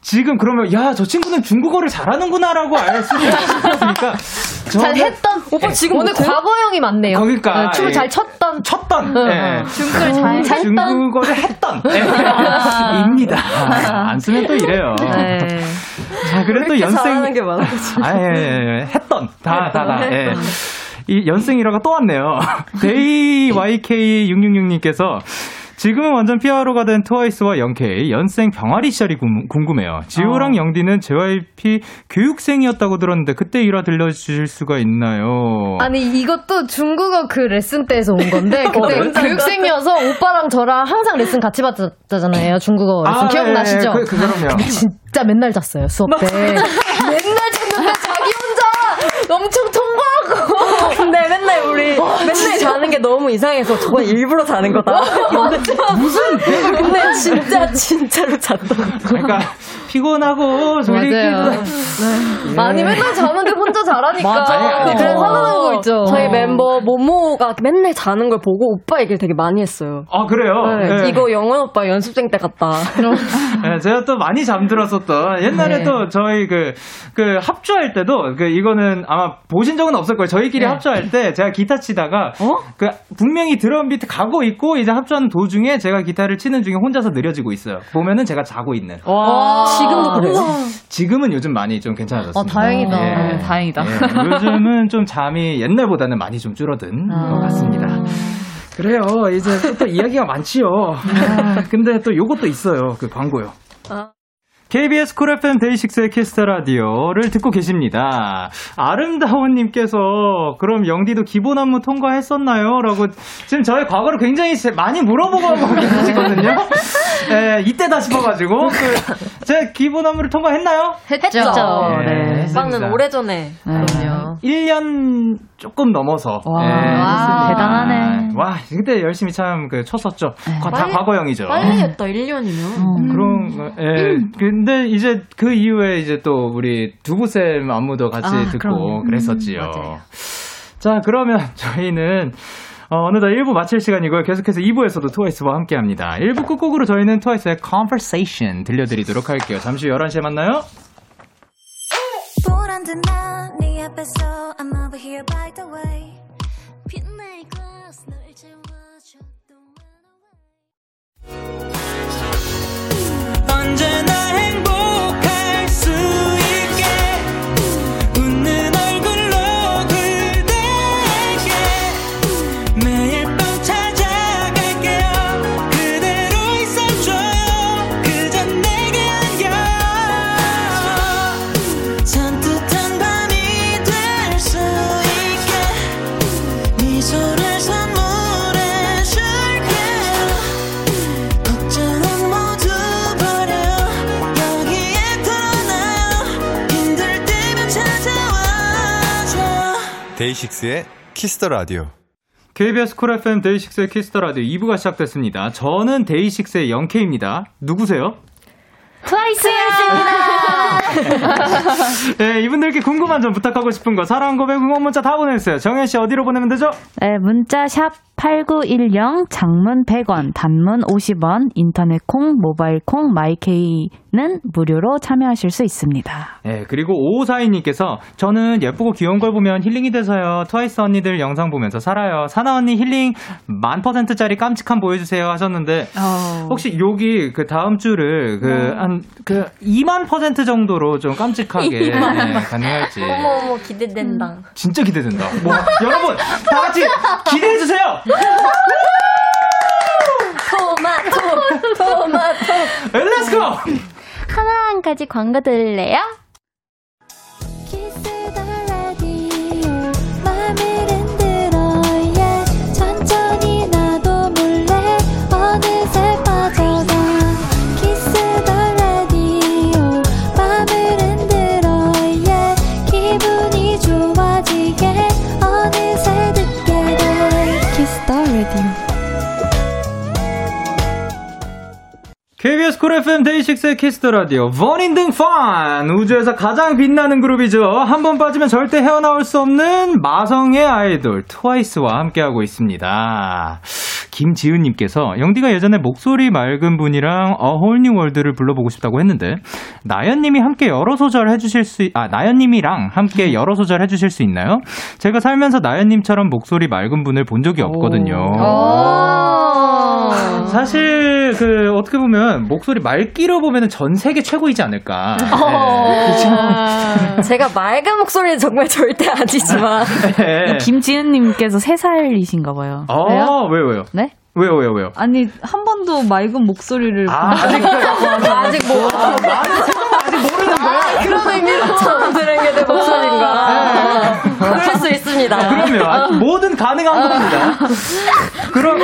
지금 그러면 야 저 친구는 중국어를 잘하는구나라고 알 수도 있으니까 잘 했던 오빠 지금 오늘? 과거형이 많네요. 그러니까, 네, 춤을 예. 잘 췄던 쳤던 응. 예. 중국을 잘잘 했던 중국어를 했던 예. 입니다. 안 쓰면 또 이래요. 네. 자, 그래도 연생. 아, 예, 예, 예. 했던. 다, 다, 다. 예. 이 연생이라가 또 왔네요. 데이YK666님께서 지금은 완전 피아로가 된 트와이스와 영케이 연생 병아리 시절이 궁- 궁금해요. 지호랑 영디는 JYP 교육생이었다고 들었는데 그때 일화 들려주실 수가 있나요? 아니 이것도 중국어 그 레슨 때에서 온 건데 그때 네? 교육생이어서 오빠랑 저랑 항상 레슨 같이 받았잖아요 중국어 레슨 아, 기억나시죠? 네, 그, 그럼요. 진짜 맨날 잤어요 수업 때 맨날 잤는데 자기 혼자 엄청 통과하고 근데 맨날 우리 맨날 자는 게 너무 이상해서 저건 일부러 자는 거다. 무슨? 근데 진짜 진짜로 잤던. 그러니까 피곤하고 졸리기도 맞아요. 아니 맨날 자는데 혼자 자라니까 맞아. 아니, 그래서 뭐. 화나는 거 있죠 저희 멤버 모모가 맨날 자는 걸 보고 오빠 얘기를 되게 많이 했어요. 아, 그래요? 네, 예. 이거 영원 오빠 연습생 때 같다. 예, 제가 또 많이 잠들었었던 옛날에 네. 또 저희 그, 그 합주할 때도 그 이거는 아마 보신 적은 없을 거예요. 저희끼리 네. 합주할 때 제가 기타 치다가 그 분명히 드럼 비트 가고 있고 이제 합주하는 도중에 제가 기타를 치는 중에 혼자서 느려지고 있어요. 보면은 제가 자고 있는. 와. 지금도 그래요? 지금은 요즘 많이 좀 괜찮아졌습니다. 어, 다행이다. 예. 네, 다행이다. 예, 요즘은 좀 잠이 옛날보다는 많이 좀 줄어든 아. 것 같습니다. 그래요. 이제 또, 또 이야기가 많지요. 아, 근데 또 요것도 있어요. 그 광고요. KBS Cool FM 데이식스의 Kiss the Radio를 듣고 계십니다. 아름다워님께서 그럼 영디도 기본 안무 통과했었나요? 라고 지금 저의 과거를 굉장히 제- 많이 물어보고 계시거든요. 예, 이때다 싶어가지고 그, 제 기본 안무를 통과했나요? 했죠. 네, 오빠는 했습니다. 오래전에. 그럼요. 1년 조금 넘어서 와, 예, 했습니다. 대단하네. 와, 그때 열심히 참 그 쳤었죠. 과- 다 빨리- 과거형이죠. 빨리 했다, 1년이면. 음. 그런 거, 예. 근데 이제 그 이후에 이제 또 우리 두부쌤 안무도 같이 아, 듣고 그럼요. 그랬었지요. 맞아요. 자, 그러면 저희는 어, 어느덧 1부 마칠 시간이고요. 계속해서 2부에서도 트와이스와 함께 합니다. 1부 끝곡으로 저희는 트와이스의 Conversation 들려드리도록 할게요. 잠시 후 11시에 만나요. 데이식스의 Kiss the Radio. KBS Cool FM 데이식스의 Kiss the Radio 2부가 시작됐습니다. 저는 데이식스의 영케입니다. 누구세요? 네, 이분들께 궁금한 점 부탁하고 싶은 거 사랑 고백 응원 문자 다 보내주세요. 정연 씨 어디로 보내면 되죠? 네, 문자 샵 8910 장문 100원, 단문 50원, 인터넷 콩, 모바일 콩, 마이케이는 무료로 참여하실 수 있습니다. 네, 그리고 5542님께서 저는 예쁘고 귀여운 걸 보면 힐링이 돼서요. 트와이스 언니들 영상 보면서 살아요. 사나 언니 힐링 만 퍼센트짜리 깜찍함 보여주세요 하셨는데 혹시 여기 그 다음 주를 그한그 2만 퍼센트 정도로 좀 깜찍하게 네, 가능할지 어머, 어머, 기대된다. 진짜 기대된다. 뭐 여러분 다 같이 기대해 주세요. 토마토, 토마토. Let's go. 하나 한 가지 광고 들을래요? KBS 쿨 FM 데이식스의 Kiss the Radio 본인 등판 우주에서 가장 빛나는 그룹이죠. 한 번 빠지면 절대 헤어나올 수 없는 마성의 아이돌 트와이스와 함께하고 있습니다. 김지은님께서 영디가 예전에 목소리 맑은 분이랑 A Whole New World를 불러보고 싶다고 했는데 나연님이 함께 여러 소절 해주실 수, 아 나연님이랑 함께 여러 소절 해주실 수 있나요? 제가 살면서 나연님처럼 목소리 맑은 분을 본 적이 없거든요. 사실 그 어떻게 보면 목소리 맑기로 보면은 전 세계 최고이지 않을까. 네, 제가 맑은 목소리는 정말 절대 아니지만. 네. 김지은님께서 3 살이신가 봐요. 아, 왜요, 왜요? 네? 왜요, 왜요, 왜요? 아니, 한 번도 맑은 목소리를. 아, 아직, 아직 뭐. 거야? 그런 의미로 처음 들은 게 내 목소리인가. 그럴 수 있습니다. 그러면 아, 뭐든 가능한 겁니다. 그럼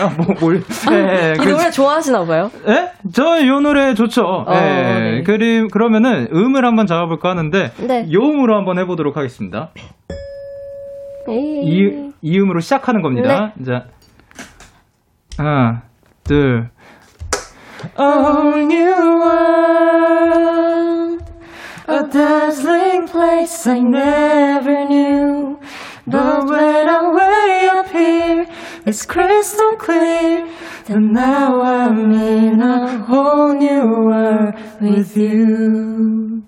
어, 뭐 뭘? 예, 이 그- 노래 좋아하시나 봐요? 예? 저 이 노래 좋죠. 예. 네. 그리 그러면은 음을 한번 잡아볼까 하는데 네. 요음으로 한번 해보도록 하겠습니다. 이, 이 음으로 시작하는 겁니다. 자, 하나, 둘. All new world, a dazzling place I never knew. But when I'm way up here, it's crystal clear that now I'm in a whole new world with you.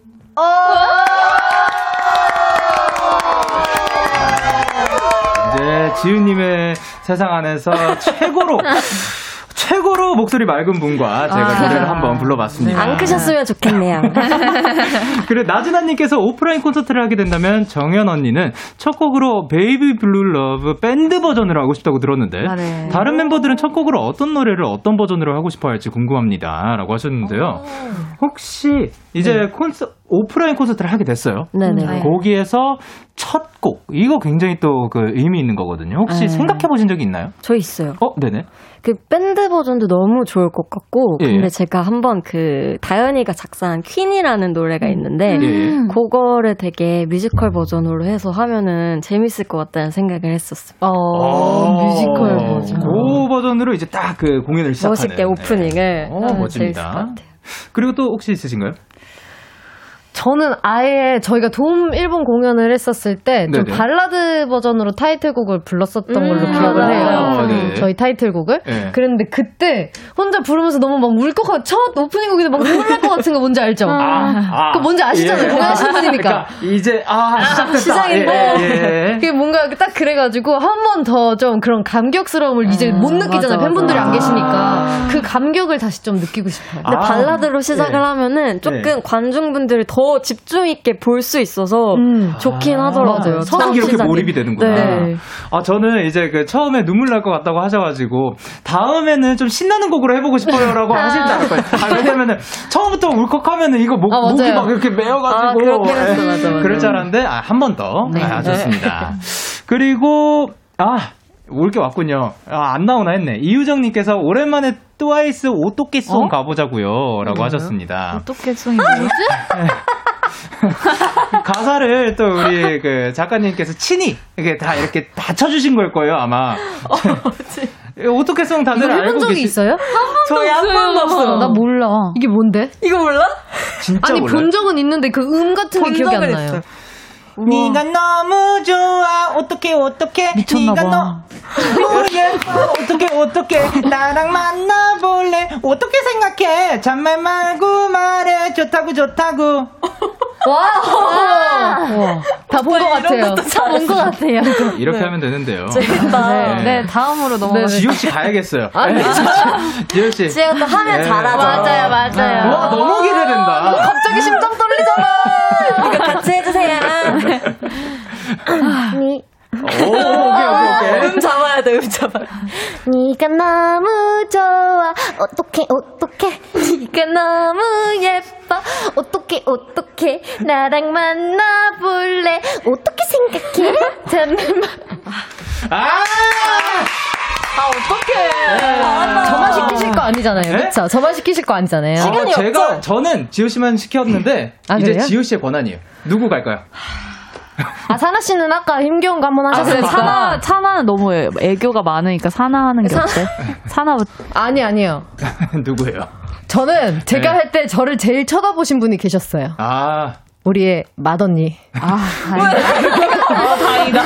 이제 지은님의 세상 안에서 최고로 목소리 맑은 분과 제가 아. 노래를 한번 불러봤습니다. 안 크셨으면 좋겠네요. 그리고 나진아님께서 오프라인 콘서트를 하게 된다면 정연 언니는 첫 곡으로 Baby Blue Love 밴드 버전으로 하고 싶다고 들었는데 아, 네. 다른 멤버들은 첫 곡으로 어떤 노래를 어떤 버전으로 하고 싶어 할지 궁금합니다라고 하셨는데요. 혹시 이제 콘서 오프라인 콘서트를 하게 됐어요. 네네. 네. 거기에서 첫 곡 이거 굉장히 또 그 의미 있는 거거든요. 혹시 네. 생각해 보신 적이 있나요? 저 있어요. 어, 네네. 그 밴드 버전도 너무 좋을 것 같고, 예. 근데 제가 한번 그 다현이가 작사한 Queen이라는 노래가 있는데, 예. 그거를 되게 뮤지컬 버전으로 해서 하면은 재밌을 것 같다는 생각을 했었어요. 어, 뮤지컬 버전. 그 버전으로 이제 딱 그 공연을 시작하는. 멋있게 오프닝을. 어, 하면 재밌을 멋집니다. 것 같아요. 그리고 또 혹시 있으신가요? 저는 아예 저희가 돔 일본 공연을 했었을 때 좀. 발라드 버전으로 타이틀곡을 불렀었던 걸로 음, 기억을 맞아요. 해요. 아, 네. 저희 타이틀곡을. 네. 그랬는데 그때 혼자 부르면서 너무 막 울컥하고 첫 오프닝 곡인데 막 눈물 날 것 같은 거 뭔지 알죠? 아, 그거 뭔지 아시잖아요. 공연하신 분이니까. 그러니까 이제 아 시작됐다. 시작인데. 예, 예, 예. 그게 뭔가 딱 그래가지고 한 번 더 좀 그런 감격스러움을 이제 못 느끼잖아요. 맞아, 팬분들이 맞아. 안 계시니까. 그 감격을 다시 좀 느끼고 싶어요. 근데 아, 발라드로 시작을 네. 하면은 조금 네. 관중분들이 더 집중 있게 볼 수 있어서 음. 좋긴 아, 하더라고요. 딱 이렇게 시작이. 몰입이 되는구나. 네. 아 저는 이제 그 처음에 눈물 날 것 같다고 하셔가지고 다음에는 좀 신나는 곡으로 해보고 싶어요라고 하실 줄 알았어요. 아, 왜냐면은 처음부터 울컥하면은 이거 목, 아. 목이 막 이렇게 메어가지고 아, 그렇긴 했어. 맞아, 맞아. 그럴 줄 알았는데 아, 한 번 더. 네. 아, 좋습니다. 그리고 아. 올게 왔군요. 아, 안 나오나 했네. 이유정님께서 오랜만에 트와이스 오또케송 어? 가보자고요. 라고 하셨습니다. 오또케 송이 뭐지? 가사를 또 우리 그 작가님께서 친히 이렇게 다 이렇게 다 쳐주신 걸 거예요 아마. 어떻게 송 다들 알고 해본 적이 계시? 있어요? 저희 한 번도 없어요. 나 몰라. 이게 뭔데? 이거 몰라? 진짜 아니 몰라요? 본 적은 있는데 그 음 같은 게 기억이 안 나요. 있어요. 네가 너무 좋아 어떻게 어떻게 미쳤나 네가 봐. 너무 예뻐 어떻게 어떻게 나랑 만나볼래 어떻게 생각해 잔말 말고 말해 좋다고 좋다고 와, 다 본 것 같아요. 다 본 것 같아요. 이렇게 하면 되는데요. 재밌다. 네. 네, 다음으로 넘어가. 지효 씨 가야겠어요. 네. 지효 씨. 지혜가 또 하면 네. 잘하죠. 맞아요, 맞아요. 와 너무 기대된다. 갑자기 심장 떨리잖아. 이거 같이 해주세요. 니, 오 오케이 오케이 오케이. 음 잡아야 돼, 음 잡아야 돼. 네가 너무 좋아 어떡해 어떡해 네가 너무 예뻐. 어떡해 어떡해 나랑 만나볼래 어떻게 생각해 잠깐만 아! 저만 시키실 거 아니잖아요. 네? 그쵸? 저만 시키실 거 아니잖아요. 어, 제가 저는 지효 씨만 시켰는데 아, 이제? 지효 씨의 권한이에요. 누구 갈까요? 아, 사나 씨는 아까 힘겨운 거 한번 아. 사나, 사나는 너무 애- 애교가 많으니까 사나 하는 게 어때? 사나부터. 아니, 아니요. 누구예요? 저는 제가 네. 할때 저를 제일 쳐다보신 분이 계셨어요. 아 우리의 맏언니. 아, 다행이다.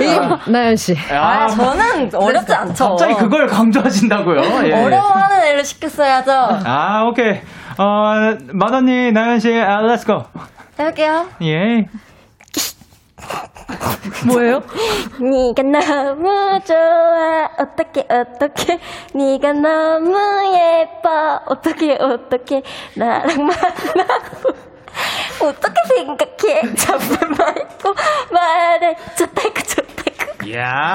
이 나연 씨. 아, 저는 어렵지 않죠. 갑자기 그걸 강조하신다고요? 예. 어려워하는 애를 시켰어야죠. 아 오케이. 어 마더니 나연 씨, 아, let's go. 해볼게요. 예. 뭐예요? 네가 너무 좋아 어떡해 어떡해 네가 너무 예뻐 어떡해 어떡해 나랑 만나고 어떻게 생각해? 잠깐 말고 말해. 좋다고 좋다고. 이야.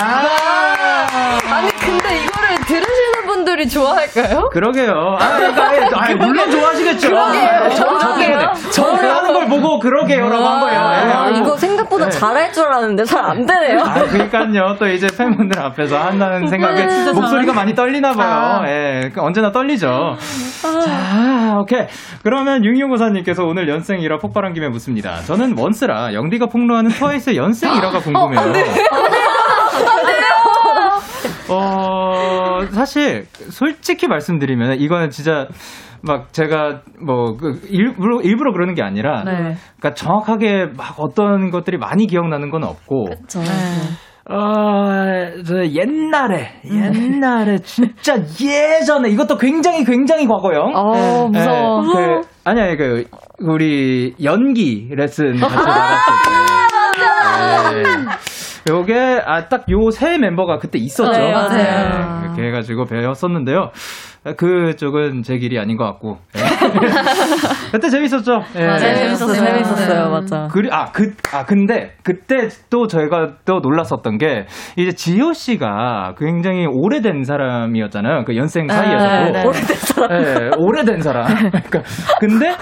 아니, 근데 이거를 들으 시는 분들이 좋아할까요? 그러게요. 아, 그러니까, 아, 물론 좋아하시겠죠. 그러게요. 아, 저, 저 그러게요. 때문에. 저를 하는 걸 보고 그러게요라고 한 거예요. 예. 아, 이거 생각보다 네. 잘할 줄 알았는데 잘 안 되네요. 아, 그러니까요. 또 이제 팬분들 앞에서 한다는 생각에 목소리가 많이 떨리나 봐요. 예, 그 언제나 떨리죠. 자, 오케이. 그러면 6654님께서 오늘 연생이라 폭발한 김에 묻습니다. 저는 원스라 영디가 폭로하는 트와이스의 연생이라가 궁금해요. 어, 사실 솔직히 말씀드리면 이거는 진짜 막 제가 뭐그 일부러 일부러 그러는 게 아니라 네. 그러니까 정확하게 막 어떤 것들이 많이 기억나는 건 없고 어, 저 옛날에, 옛날에, 진짜 예전에, 이것도 굉장히, 굉장히 과거형. 어, 무서워. 예, 그, 아니야, 그, 우리 연기 레슨 같이 아, 나갔을 때. 예. 요게 아 딱 요 세 멤버가 그때 있었죠. 네, 맞아요. 네, 이렇게 해가지고 배웠었는데요. 그쪽은 제 길이 아닌 것 같고. 네. 그때 재밌었죠. 예. 맞아요. 재밌었어요. 재밌었어요. 재밌었어요. 맞아. 그리, 아, 그, 아, 근데, 그때 또 저희가 또 놀랐었던 게, 이제 지효 씨가 굉장히 오래된 사람이었잖아요. 그 연생 사이에서도. 네, 네. 오래된 사람. 네, 오래된 사람. 그러니까, 근데,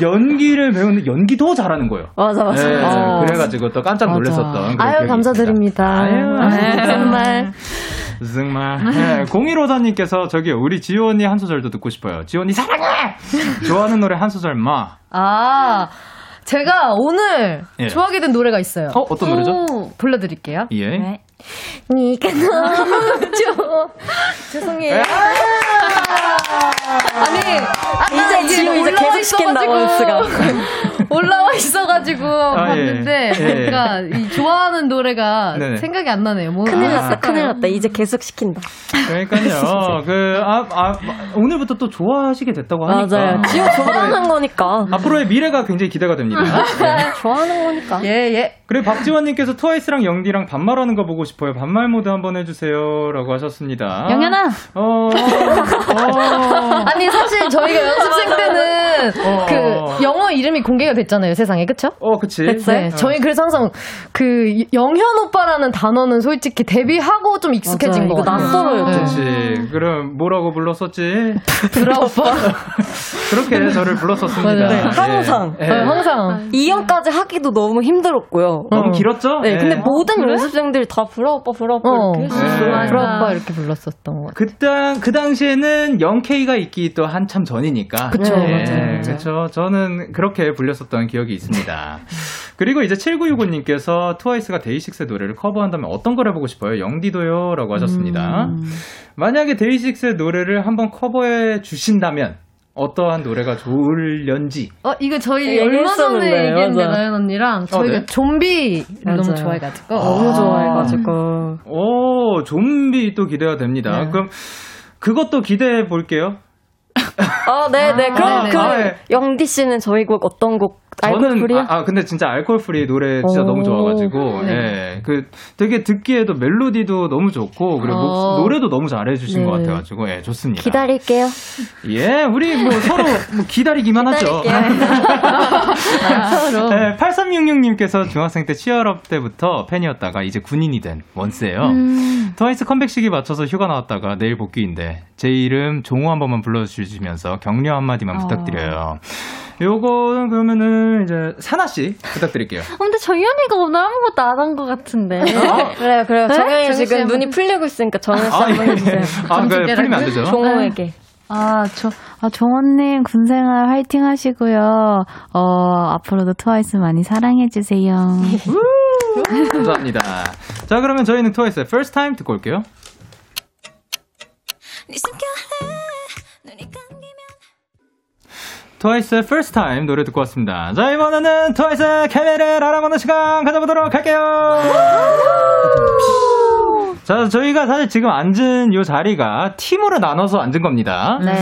연기를 배우는데 연기도 잘하는 거예요. 맞아, 맞아. 네, 어. 그래가지고 또 깜짝 맞아. 놀랐었던. 아유, 감사드립니다. 있습니다. 아유, 정말. 정말. 네, 0154님께서 저기 우리 지효 언니 한 소절도 듣고 싶어요. 지효 언니 사랑해! 좋아하는 노래 한 소절 마. 아, 제가 오늘 예. 좋아하게 된 노래가 있어요. 어, 어떤 노래죠? 불러드릴게요. 예. 네. 니가 너무 좋아. 죄송해요. 아니, 아까 이제 지효 이제 올라와 계속 시킨다, 있어가지고. 원스가. 올라와 있어가지고 아, 예. 봤는데 예. 뭔가 이 좋아하는 노래가 네네. 생각이 안 나네요. 뭐 큰일 아, 났다, 큰일 났다. 이제 계속 시킨다. 그러니까요. 그, 아, 아, 오늘부터 또 좋아하시게 됐다고 하니까. 맞아요. 지효 좋아하는 거니까. 앞으로의 미래가 굉장히 기대가 됩니다. 네. 좋아하는 거니까. 예, 예. 그리고 박지원님께서 트와이스랑 영디랑 반말하는 거 보고 싶어요. 반말 모드 한번 해주세요. 라고 하셨습니다. 영현아! 어, 어, 아니 사실 저희가 연습생 때는 어. 그 영어 이름이 공개가 됐잖아요 세상에 그쵸? 어, 그치. 네, 어. 저희 그래서 항상 그 영현 오빠라는 단어는 솔직히 데뷔하고 좀 익숙해진 맞아요. 거 같아요. 낯설어요, 좀. 그치. 그럼 뭐라고 불렀었지? 브라 오빠. 그렇게 저를 불렀었습니다. 네, 항상. 예. 네, 항상 브라이언까지 하기도 너무 힘들었고요. 너무 길었죠? 네, 근데 예. 모든 연습생들이 다 브라 오빠, 브라 오빠 어, 이렇게 했었어요. 네. 브라 오빠 이렇게 불렀었던 것 같아요. 그 당 그 당시에는 0K가 있기 또 한참 전이니까. 그쵸, 예, 맞아요, 맞아요. 그쵸. 저는 그렇게 불렸었던 기억이 있습니다. 그리고 이제 7965님께서 트와이스가 데이식스의 노래를 커버한다면 어떤 걸 해보고 싶어요? 영디도요? 라고 하셨습니다. 음. 만약에 데이식스의 노래를 한번 커버해 주신다면 어떠한 노래가 좋을련지. 어 이거 저희 얘기했었는데, 얼마 전에 얘기했는데. 나연 언니랑 저희가 네? 좀비를 너무 맞아요. 좋아해가지고 너무 좋아해가지고. 오, 좀비 또 기대가 됩니다. 네. 그럼 그것도 기대해 볼게요. 아, 네 네. 그럼 네네. 그, 아, 예. 영디 씨는 저희 곡 어떤 곡? 저는? 아, 아, 근데 진짜 Alcohol-Free 노래 진짜 오, 너무 좋아가지고 네. 예, 그 되게 듣기에도 멜로디도 너무 좋고 그리고 목- 어. 노래도 너무 잘해주신 네. 것 같아가지고 예 좋습니다. 기다릴게요. 예, 우리 뭐 서로 뭐 기다리기만 하죠. 네, 8366님께서 중학생 때 치얼업 때부터 팬이었다가 이제 군인이 된 원스예요. 음. 트와이스 컴백 시기 맞춰서 휴가 나왔다가 내일 복귀인데 제 이름 종호 한 번만 불러주시면서 격려 한 마디만 부탁드려요. 요거는 그러면은 이제 사나 씨 부탁드릴게요. 근데 정연이가 오늘 아무것도 안 한 것 같은데. 그래요, 그래요. 네? 정현이 지금 한번. 눈이 풀리고 있으니까 정현 씨 아, 한번 예. 해주세요. 아, 그 풀리면 안 되죠. 종호에게. 아, 저, 아, 종원님, 군생활 화이팅 하시고요. 어, 앞으로도 트와이스 많이 사랑해주세요. 감사합니다. 자, 그러면 저희는 트와이스의 First Time 듣고 올게요. 트와이스의 First Time 노래 듣고 왔습니다. 자, 이번에는 트와이스의 케미를 알아보는 시간 가져보도록 할게요. 자, 저희가 사실 지금 앉은 이 자리가 팀으로 나눠서 앉은 겁니다. 네.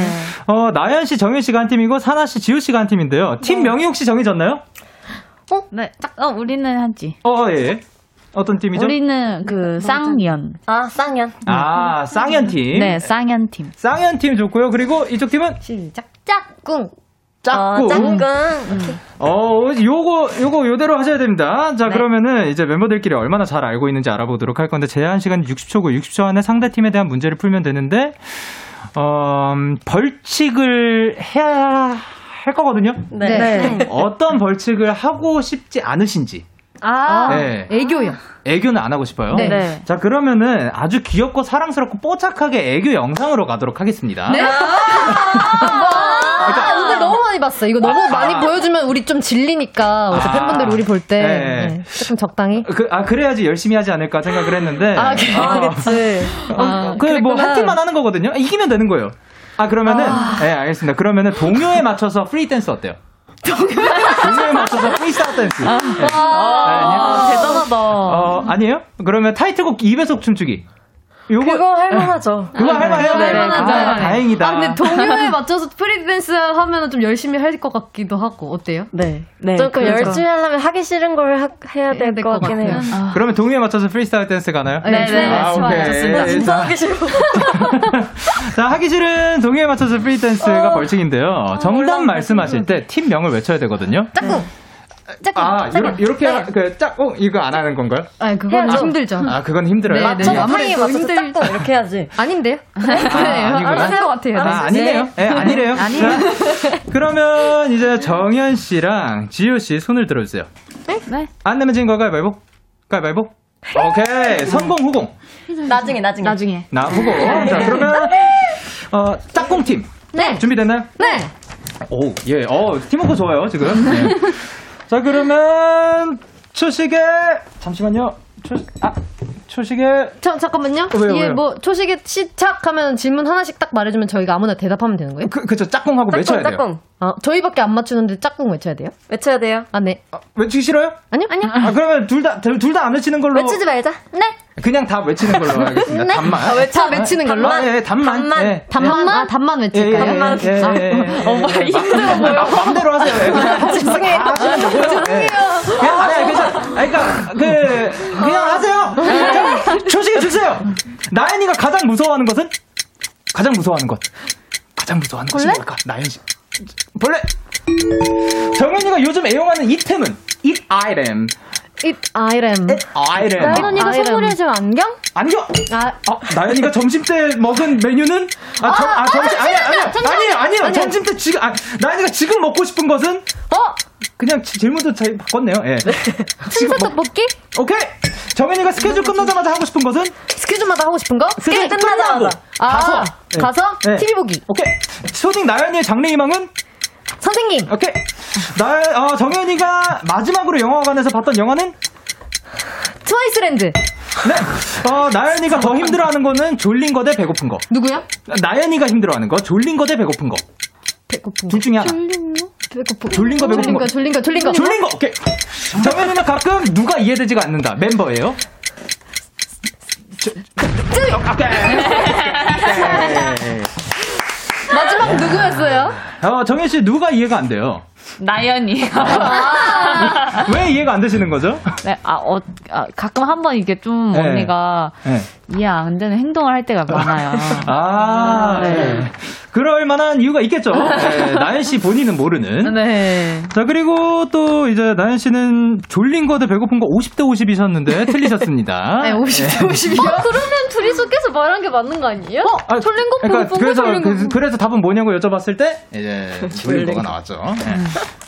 어, 나연 씨, 정윤 씨가 한 팀이고, 사나 씨, 지우 씨가 한 팀인데요. 팀 명이 혹시 정해졌나요? 네, 어, 우리는 하지. 어, 예. 어떤 팀이죠? 우리는 그, 쌍연. 아, 쌍연. 아, 쌍연 팀. 네, 쌍연 팀. 쌍연 팀 좋고요. 그리고 이쪽 팀은 시작. 짝꿍. 짝꿍. 어, 짝꿍. 어, 요거, 요거, 요대로 하셔야 됩니다. 자, 그러면은 이제 멤버들끼리 얼마나 잘 알고 있는지 알아보도록 할 건데, 제한 시간 60초고, 60초 안에 상대 팀에 대한 문제를 풀면 되는데, 어, 음, 벌칙을 해야 할 거거든요? 네. 어떤 벌칙을 하고 싶지 않으신지. 아, 네. 애교요. 애교는 안 하고 싶어요. 네. 네. 자, 그러면은 아주 귀엽고 사랑스럽고 뽀짝하게 애교 영상으로 가도록 하겠습니다. 네? 아, 오늘 너무 많이 봤어. 이거 너무 많이 보여주면 우리 좀 질리니까 어제 아. 팬분들이 우리 볼때 네. 조금 적당히. 그, 아, 그래야지 열심히 하지 않을까 생각을 했는데. 아, 그래. 어, 그치. 아, 그, 뭐. 한 팀만 하는 거거든요? 이기면 되는 거예요. 아, 그러면은, 네, 알겠습니다. 그러면은 동요에 맞춰서 프리 댄스 어때요? 동요에 맞춰서 프리스타일 댄스. 네. 아, 아니요? 대단하다. 어, 아니에요? 그러면 타이틀곡 2배속 춤추기. 요거 그거 할만하죠. 그거 할만해요. 네, 네, 아, 그거 할만해. 다행이다. 아, 근데 동요에 맞춰서 프리댄스 하면 좀 열심히 할 것 같기도 하고, 어때요? 네. 네. 조금 그래서. 열심히 하려면 하기 싫은 걸 하- 해야 될 것 같긴 해요. 그러면 동요에 맞춰서 프리스타일 댄스 가나요? 네, 네, 아, 좋아요. 오케이. 좋습니다. 진짜 자, 하기 싫어. 자, 하기 싫은 동요에 맞춰서 프리 댄스가 벌칙인데요. 정답 말씀하실 때 팀명을 외쳐야 되거든요. 짝꿍! 짝꿍! 아, 요러, 요렇게, 그, 짝, 어, 이거 안 하는 건가요? 아, 그건 해야죠. 힘들죠. 아, 그건 힘들어요. 네, 네. 맞춰서 힘들- 짝꿍 이렇게 해야지. 아닌데요? 아. 알았을 것 같아요. 아, 아니네요. 예, 아니래요. 아니에요. 자, 그러면 이제 정연 씨랑 지효 씨 손을 들어 주세요. 네. 안 내면 진거 가위바위보? 가위바위보? 오케이. 성공, 후공. 나중에, 나중에. 나중에. 나 후공. 자, 그러면, 어, 짝꿍 팀. 네. 준비됐나요? 네. 오, 예. 어, 팀워크 좋아요, 지금. 네. 자, 그러면, 초식에, 잠시만요. 초, 아, 초식에, 저, 잠깐만요. 왜요, 이게 왜요? 뭐, 초식에 시작하면 질문 하나씩 딱 말해주면 저희가 아무나 대답하면 되는 거예요? 그, 그쵸, 짝꿍하고 외쳐야 돼요. 짝꿍. 아, 저희밖에 안 맞추는데 짝꿍 외쳐야 돼요? 외쳐야 돼요. 아, 네. 외치기 싫어요? 아니요, 아니요. 아, 그러면 둘 다, 둘 다 안 외치는 걸로. 외치지 말자. 네. 그냥 다 외치는 걸로 하겠습니다. 네. 단만. 아, 외쳐, 외치는 걸로? 아, 예, 단만. 단만. 예. 단만? 아, 단만 예, 예, 외칠까요? 예, 예, 아, 예, 예, 예. 어, 뭐 힘들어 보여. 아, 마음대로 하세요. 예, 그냥. 죄송해요. 아, 죄송해요. 그냥, 아니, 아니, 괜찮아. 아니, 그러니까, 그, 그냥 하세요. 자, 초식에 주세요. 나연이가 가장 무서워하는 것은? 가장 무서워하는 것. 가장 무서워하는 것이 뭘까? 나연 씨. 벌레! 정현이가 요즘 애용하는 이템은? 잇 아이템. It item. 아이템. 나연 언니가 선물해 준 안경? 안경! 아, 아, 나연이가 점심 때 먹은 메뉴는? 아, 점, 아, 점심, 아니, 아니, 아니에요, 아니에요. 점심 때 지금, 아, 나연이가 지금 먹고 싶은 것은? 어? 그냥 지- 질문도 잘 바꿨네요, 예. 지금 생선 떡볶이? 오케이! 정현이가 스케줄 끝나자마자 하고 싶은 것은? 스케줄마다 하고 싶은 거? 스케줄. 끝나자마자. 아, 가서. 예. 가서? 예. TV 보기. 오케이. 초딩 나연이의 장래 희망은? 선생님. 오케이. 나, 어, 정연이가 마지막으로 영화관에서 봤던 영화는? 트와이스랜드. 네. 어, 나연이가 더 힘들어하는 거는 졸린 거 대 배고픈 거. 누구야? 나연이가 힘들어하는 거, 졸린 거 대 배고픈 거. 배고픈 둘 중에 하나. 졸린 거? 배고픈 졸린 거, 배고픈. 거, 졸린 거, 졸린 거. 졸린 거, 오케이. 정연이는 가끔 누가 이해되지가 않는다. 멤버예요. 저, 저, 오케이. 오케이. 마지막 누구였어요? 어, 정현 씨 누가 이해가 안 돼요? 나연이. 왜 이해가 안 되시는 거죠? 네, 아, 어, 아, 가끔 한 번 이게 좀 네. 언니가 네. 이해 안 되는 행동을 할 때가 많아요. 아, 네. 네. 그럴 만한 이유가 있겠죠. 네, 나연 씨 본인은 모르는. 네. 자, 그리고 또 이제 나연 씨는 졸린 거대 배고픈 거 50대 50이셨는데 틀리셨습니다. 아니, 50대 50이요? 어, 그러면 둘이서 계속 말한 게 맞는 거 아니에요? 아, 졸린 거 그러니까 보고 그래서 졸린 거 그, 그래서 답은 뭐냐고 여쭤봤을 때 이제 졸린 거가 나왔죠. 네.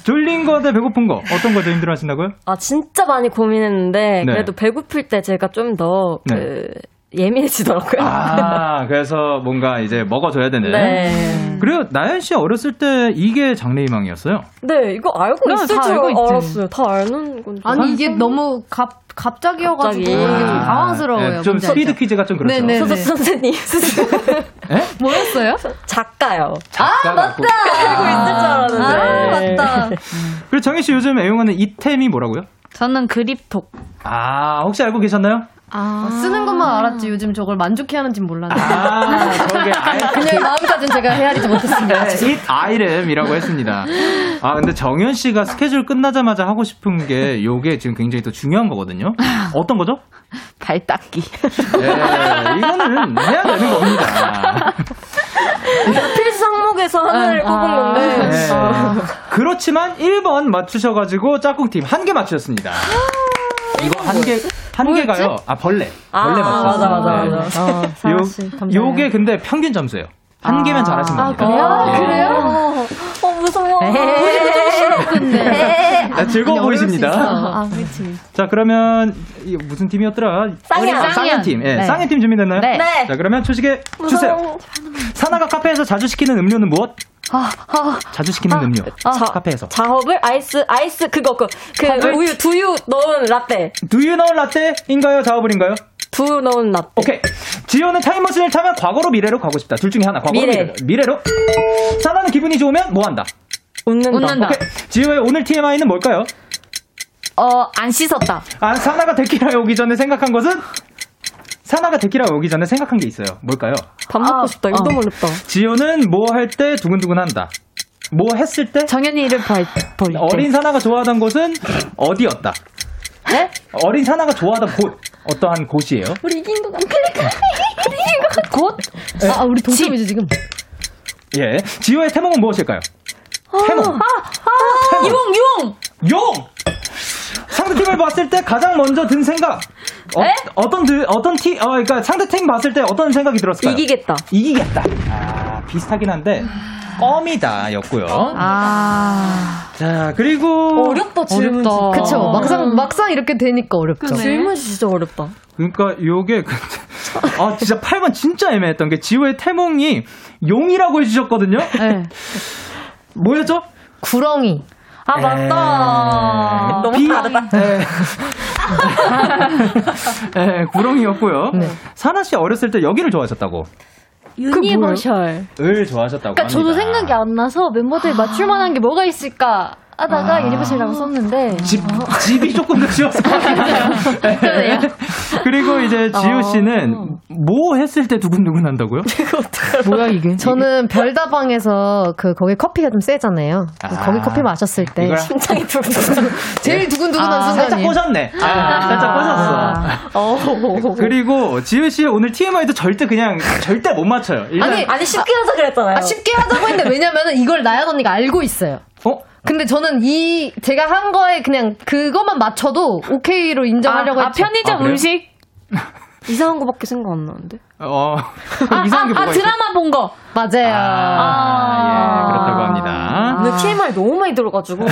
졸린 거 대 배고픈 거 어떤 거 더 힘들어 하신다고요? 아, 진짜 많이 고민했는데, 네. 그래도 배고플 때 제가 좀 더, 네. 그, 예민해지더라고요. 아, 그래서 뭔가 이제 먹어줘야 되는. 네. 그리고 나연 씨 어렸을 때 이게 장래희망이었어요. 네, 이거 알고 네, 있을 다줄 알고 있지. 알았어요. 다 아는 건데. 아니, 이게 너무 갑, 갑자기여가지고 갑자기. 이게 좀 아, 당황스러워요. 네, 좀 스피드? 퀴즈가 좀 그렇죠. 네네. 선- 선생님. 뭐였어요? 작가요. 아, 맞다. 알고 있을 줄 알았는데. 아, 맞다. 그리고 정희 씨 요즘 애용하는 이템이 뭐라고요? 저는 그립톡. 아, 혹시 알고 계셨나요? 아, 쓰는 것만 알았지. 요즘 저걸 만족해 하는지 몰랐네. 아, 저게 아이, 그녀의 마음까지는 제가 헤아리지 못했습니다. 네, 잇 아이템이라고 했습니다. 아, 근데 정현 씨가 스케줄 끝나자마자 하고 싶은 게 요게 지금 굉장히 또 중요한 거거든요. 어떤 거죠? 발 닦기. 예, 이거는 해야 되는 겁니다. 필수 항목에서 하나를 꼽은 건데. 네. 그렇지만 1번 맞추셔가지고 짝꿍팀 한 개 맞추셨습니다. 이거 한 개, 한 개가요. 아, 벌레. 아, 벌레 맞추셨어요. 맞아, 맞아, 맞아. 네. 요, 요게 근데 평균 점수예요. 한 개면 잘하신 겁니다. 아, 예. 그래요? 어, 무서워. 아, 즐거워 보이십니다. 아, 그렇지. 자, 그러면 이 무슨 팀이었더라? 우리 쌍이야 팀. 예, 네. 쌍이야 팀 준비됐나요? 네. 네. 자, 그러면 초식에 주세요. 사나가 카페에서 자주 시키는 음료는 무엇? 자주 시키는 음료. 자, 카페에서. 자업을 아이스, 아이스, 그거, 그, 그, 우유, 두유 넣은 라떼. 두유 넣은 라떼인가요? 자업을인가요? 두 넣은 라떼. 오케이. 지효는 타임머신을 타면 과거로 미래로 가고 싶다. 둘 중에 하나. 과거로 미래. 미래로. 미래로. 사나는 기분이 좋으면 뭐 한다? 웃는다. 웃는다. 오케이. 지효의 오늘 TMI는 뭘까요? 어, 안 씻었다. 아, 사나가 데키라에 오기 전에 생각한 것은? 사나가 데키라 오기 전에 생각한 게 있어요. 뭘까요? 밥 먹고 싶다. 이거 너무 어렵다. 지효는 뭐 할 때 두근두근 한다. 뭐 했을 때? 정연이를 볼 때. 어린 사나가 좋아하던 곳은 어디였다? 네? 어린 사나가 좋아하던 곳 어떠한 곳이에요? 우리 이긴 것 같아. 곳? 아, 우리 동점이죠, 지금. 예. 지효의 태몽은 무엇일까요? 태몽. 아, 용, 용! 용! 상대팀을 봤을 때 가장 먼저 든 생각. 어, 어떤 드, 어떤 팀, 어, 그러니까 상대 팀 봤을 때 어떤 생각이 들었을까요? 이기겠다. 이기겠다. 아, 비슷하긴 한데 껌이다 였고요. 아. 자, 그리고 어렵다, 질문. 어렵다. 그쵸. 막상, 막상 이렇게 되니까 어렵죠. 질문 진짜 어렵다. 그러니까 요게 그- 아 진짜 8번 진짜 애매했던 게 지효의 태몽이 용이라고 해주셨거든요. 네. 뭐였죠? 구렁이. 아, 맞다. 너무 비- 다르다. 네. 네, 구렁이였고요. 네. 사나 씨 어렸을 때 여기를 좋아하셨다고. 유니버셜. 을 좋아하셨다고 그러니까 저도 합니다. 생각이 안 나서 멤버들이 맞출 만한 게 뭐가 있을까 하다가 유니버셜이라고 썼는데 집, 집이 조금 더 쉬웠을 것 같아요. 네. 그리고 이제 지우 씨는 뭐 했을 때 두근두근 한다고요? 뭐야, 이게? 저는 별다방에서 그, 거기 커피가 좀 세잖아요. 아. 거기 커피 마셨을 때. 이걸 심장이 두근두근. 제일 두근두근한 아, 살짝 순간이에요. 꼬셨네. 아, 살짝 꼬셨어. 어. 그리고 지우 씨 오늘 TMI도 절대 그냥 절대 못 맞춰요. 일단 아니, 아니, 쉽게 하자 그랬잖아요. 아, 쉽게 하자고 했는데, 왜냐면은 이걸 나연 언니가 알고 있어요. 어? 근데 저는 이, 제가 한 거에 그냥 그것만 맞춰도 오케이로 인정하려고 아, 했죠. 편의점 아? 음식? 이상한 거밖에 생각 안 나는데. 어. 아, 이상한 게 아, 뭐가 아, 드라마 본 거. 맞아요. 아, 예, 그렇다고 합니다. 오늘 TMI 너무 많이 들어가지고.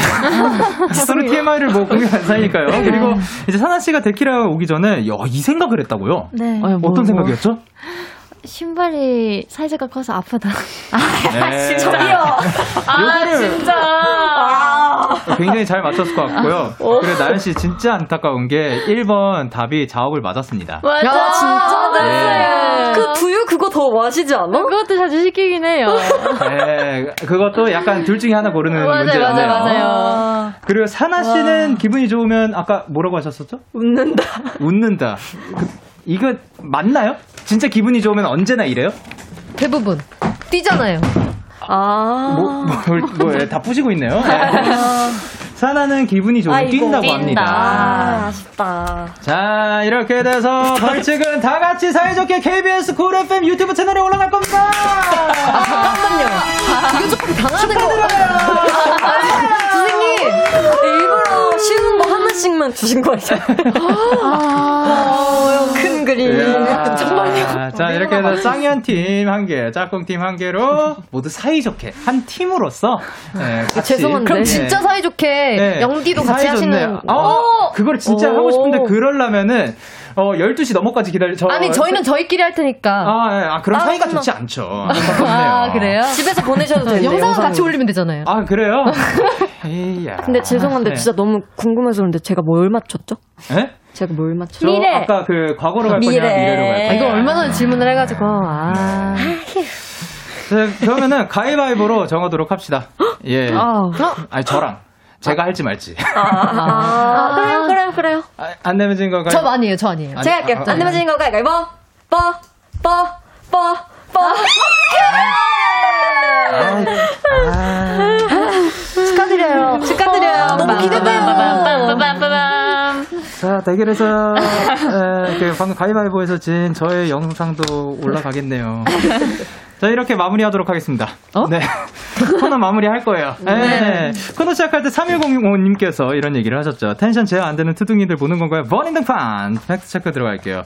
서로 TMI를 뭐 공유한 사이니까요. 그리고 이제 사나 씨가 데키라 오기 전에 야, 이 생각을 했다고요? 네. 뭐, 어떤 생각이었죠? 신발이 사이즈가 커서 아프다. 네. 아, 요거를- 진짜. 굉장히 잘 맞췄을 것 같고요. 그리고 나연 씨 진짜 안타까운 게 1번 답이 자업을 맞았습니다. 맞아. 야, 진짜? 네. 그 두유 그거 더 마시지 않아? 그것도 자주 시키긴 해요. 네, 그것도 약간 둘 중에 하나 고르는 맞아요, 문제였네요. 맞아요, 맞아요. 그리고 사나 씨는 기분이 좋으면 아까 뭐라고 하셨었죠? 웃는다. 웃는다. 그, 이거 맞나요? 진짜 기분이 좋으면 언제나 이래요? 대부분. 뛰잖아요. 아. 뭐, 뭐, 뭐, 예, 다 푸시고 있네요. 네. 사나는 기분이 좋으면 아이고, 뛴다고 뛴다. 합니다. 아, 아쉽다. 자, 이렇게 돼서 벌칙은 다 같이 사이좋게 KBS 쿨 FM 유튜브 채널에 올라갈 겁니다! 잠깐만요. 이거 조금 당하는 거. 선생님. 일부러 쉬운 거 하나씩만 주신 거예요. 아, 큰 그림. 이야, 정말요. 자, 이렇게 해서 쌍현 팀 한 개, 짝꿍 팀 한 개로 모두 사이좋게 한 팀으로서 네, 죄송한데. 그럼 네. 진짜 사이좋게 네. 영디도 같이 사이 하시는. 아, 그걸 진짜 오. 하고 싶은데 그러려면은 어 12시 넘어까지 기다려 저 아니, 저희는 저희끼리 할 테니까. 아, 예. 아 그럼 아, 사이가. 좋지 않죠. 안타깝네요. 아, 그래요? 집에서 보내셔도 되는데 영상은 영상. 같이 올리면 되잖아요. 아, 그래요? 에이야. 근데 죄송한데 네. 진짜 너무 궁금해서 그런데 제가 뭘 맞췄죠? 예? 제가 뭘 맞췄죠? 저 아까 그 과거로 갈 거냐 미래. 미래로 갈 아, 거냐. 이거 얼마 전에 질문을 해가지고. 아. 네, 그러면은 가위바위보로 정하도록 합시다. 예. 아. 아니 저랑 제가 할지 말지. 아, 그래요, 그래요, 그래요. 아, 안 내면 진 거. 저 아니에요, 저 아니에요. 아니, 제가 할게요. 아, 안 되면 지는 거 가위바위보. 뻐, 뻐, 뻐, 뻐. 축하드려요. 축하드려요. 너무 기대돼요. 자 대결에서 에, 그 방금 가위바위보에서 진 저의 영상도 올라가겠네요. 자 이렇게 마무리하도록 하겠습니다. 네 코너 마무리할 거예요. 네. 코너 시작할 때 3105님께서 이런 얘기를 하셨죠. 텐션 제어 안 되는 트둥이들 보는 건가요? 본인 등판 팩트 체크 들어갈게요.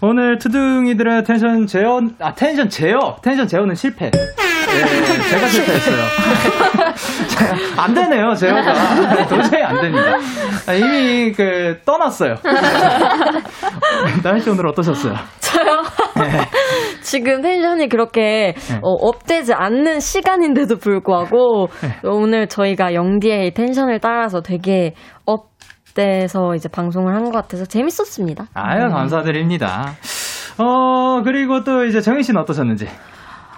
오늘 트둥이들의 텐션 제어, 아, 텐션 제어, 텐션 제어는 실패. 예, 제가 실패했어요. 자, 안 되네요, 제어가. 도저히 안 됩니다. 아, 이미 그, 떠났어요. 나연씨 오늘 어떠셨어요? 저요? 지금 tension이 그렇게 네. 어, up되지 않는 시간인데도 불구하고 네. 오늘 저희가 영디의 tension을 따라서 되게 up돼서 이제 방송을 한 것 같아서 재밌었습니다. 아유, 감사드립니다. 어, 그리고 또 이제 정희 씨는 어떠셨는지?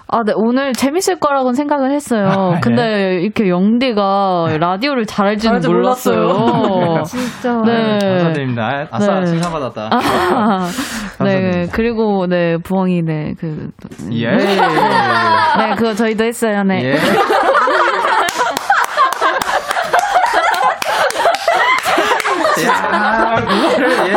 아, 네, 오늘 재밌을 거라고는 생각을 했어요. 아, 예. 근데 이렇게 영디가 라디오를 잘할지는 잘할지 몰랐어요. 몰랐어요. 진짜. 네. 감사드립니다. 아싸, 네. 칭찬받았다. 아, 네. 그리고, 네, 부엉이, 네, 그, 예. 네, 네, 그거 저희도 했어요, 네. 예. 야, 그거를, 예.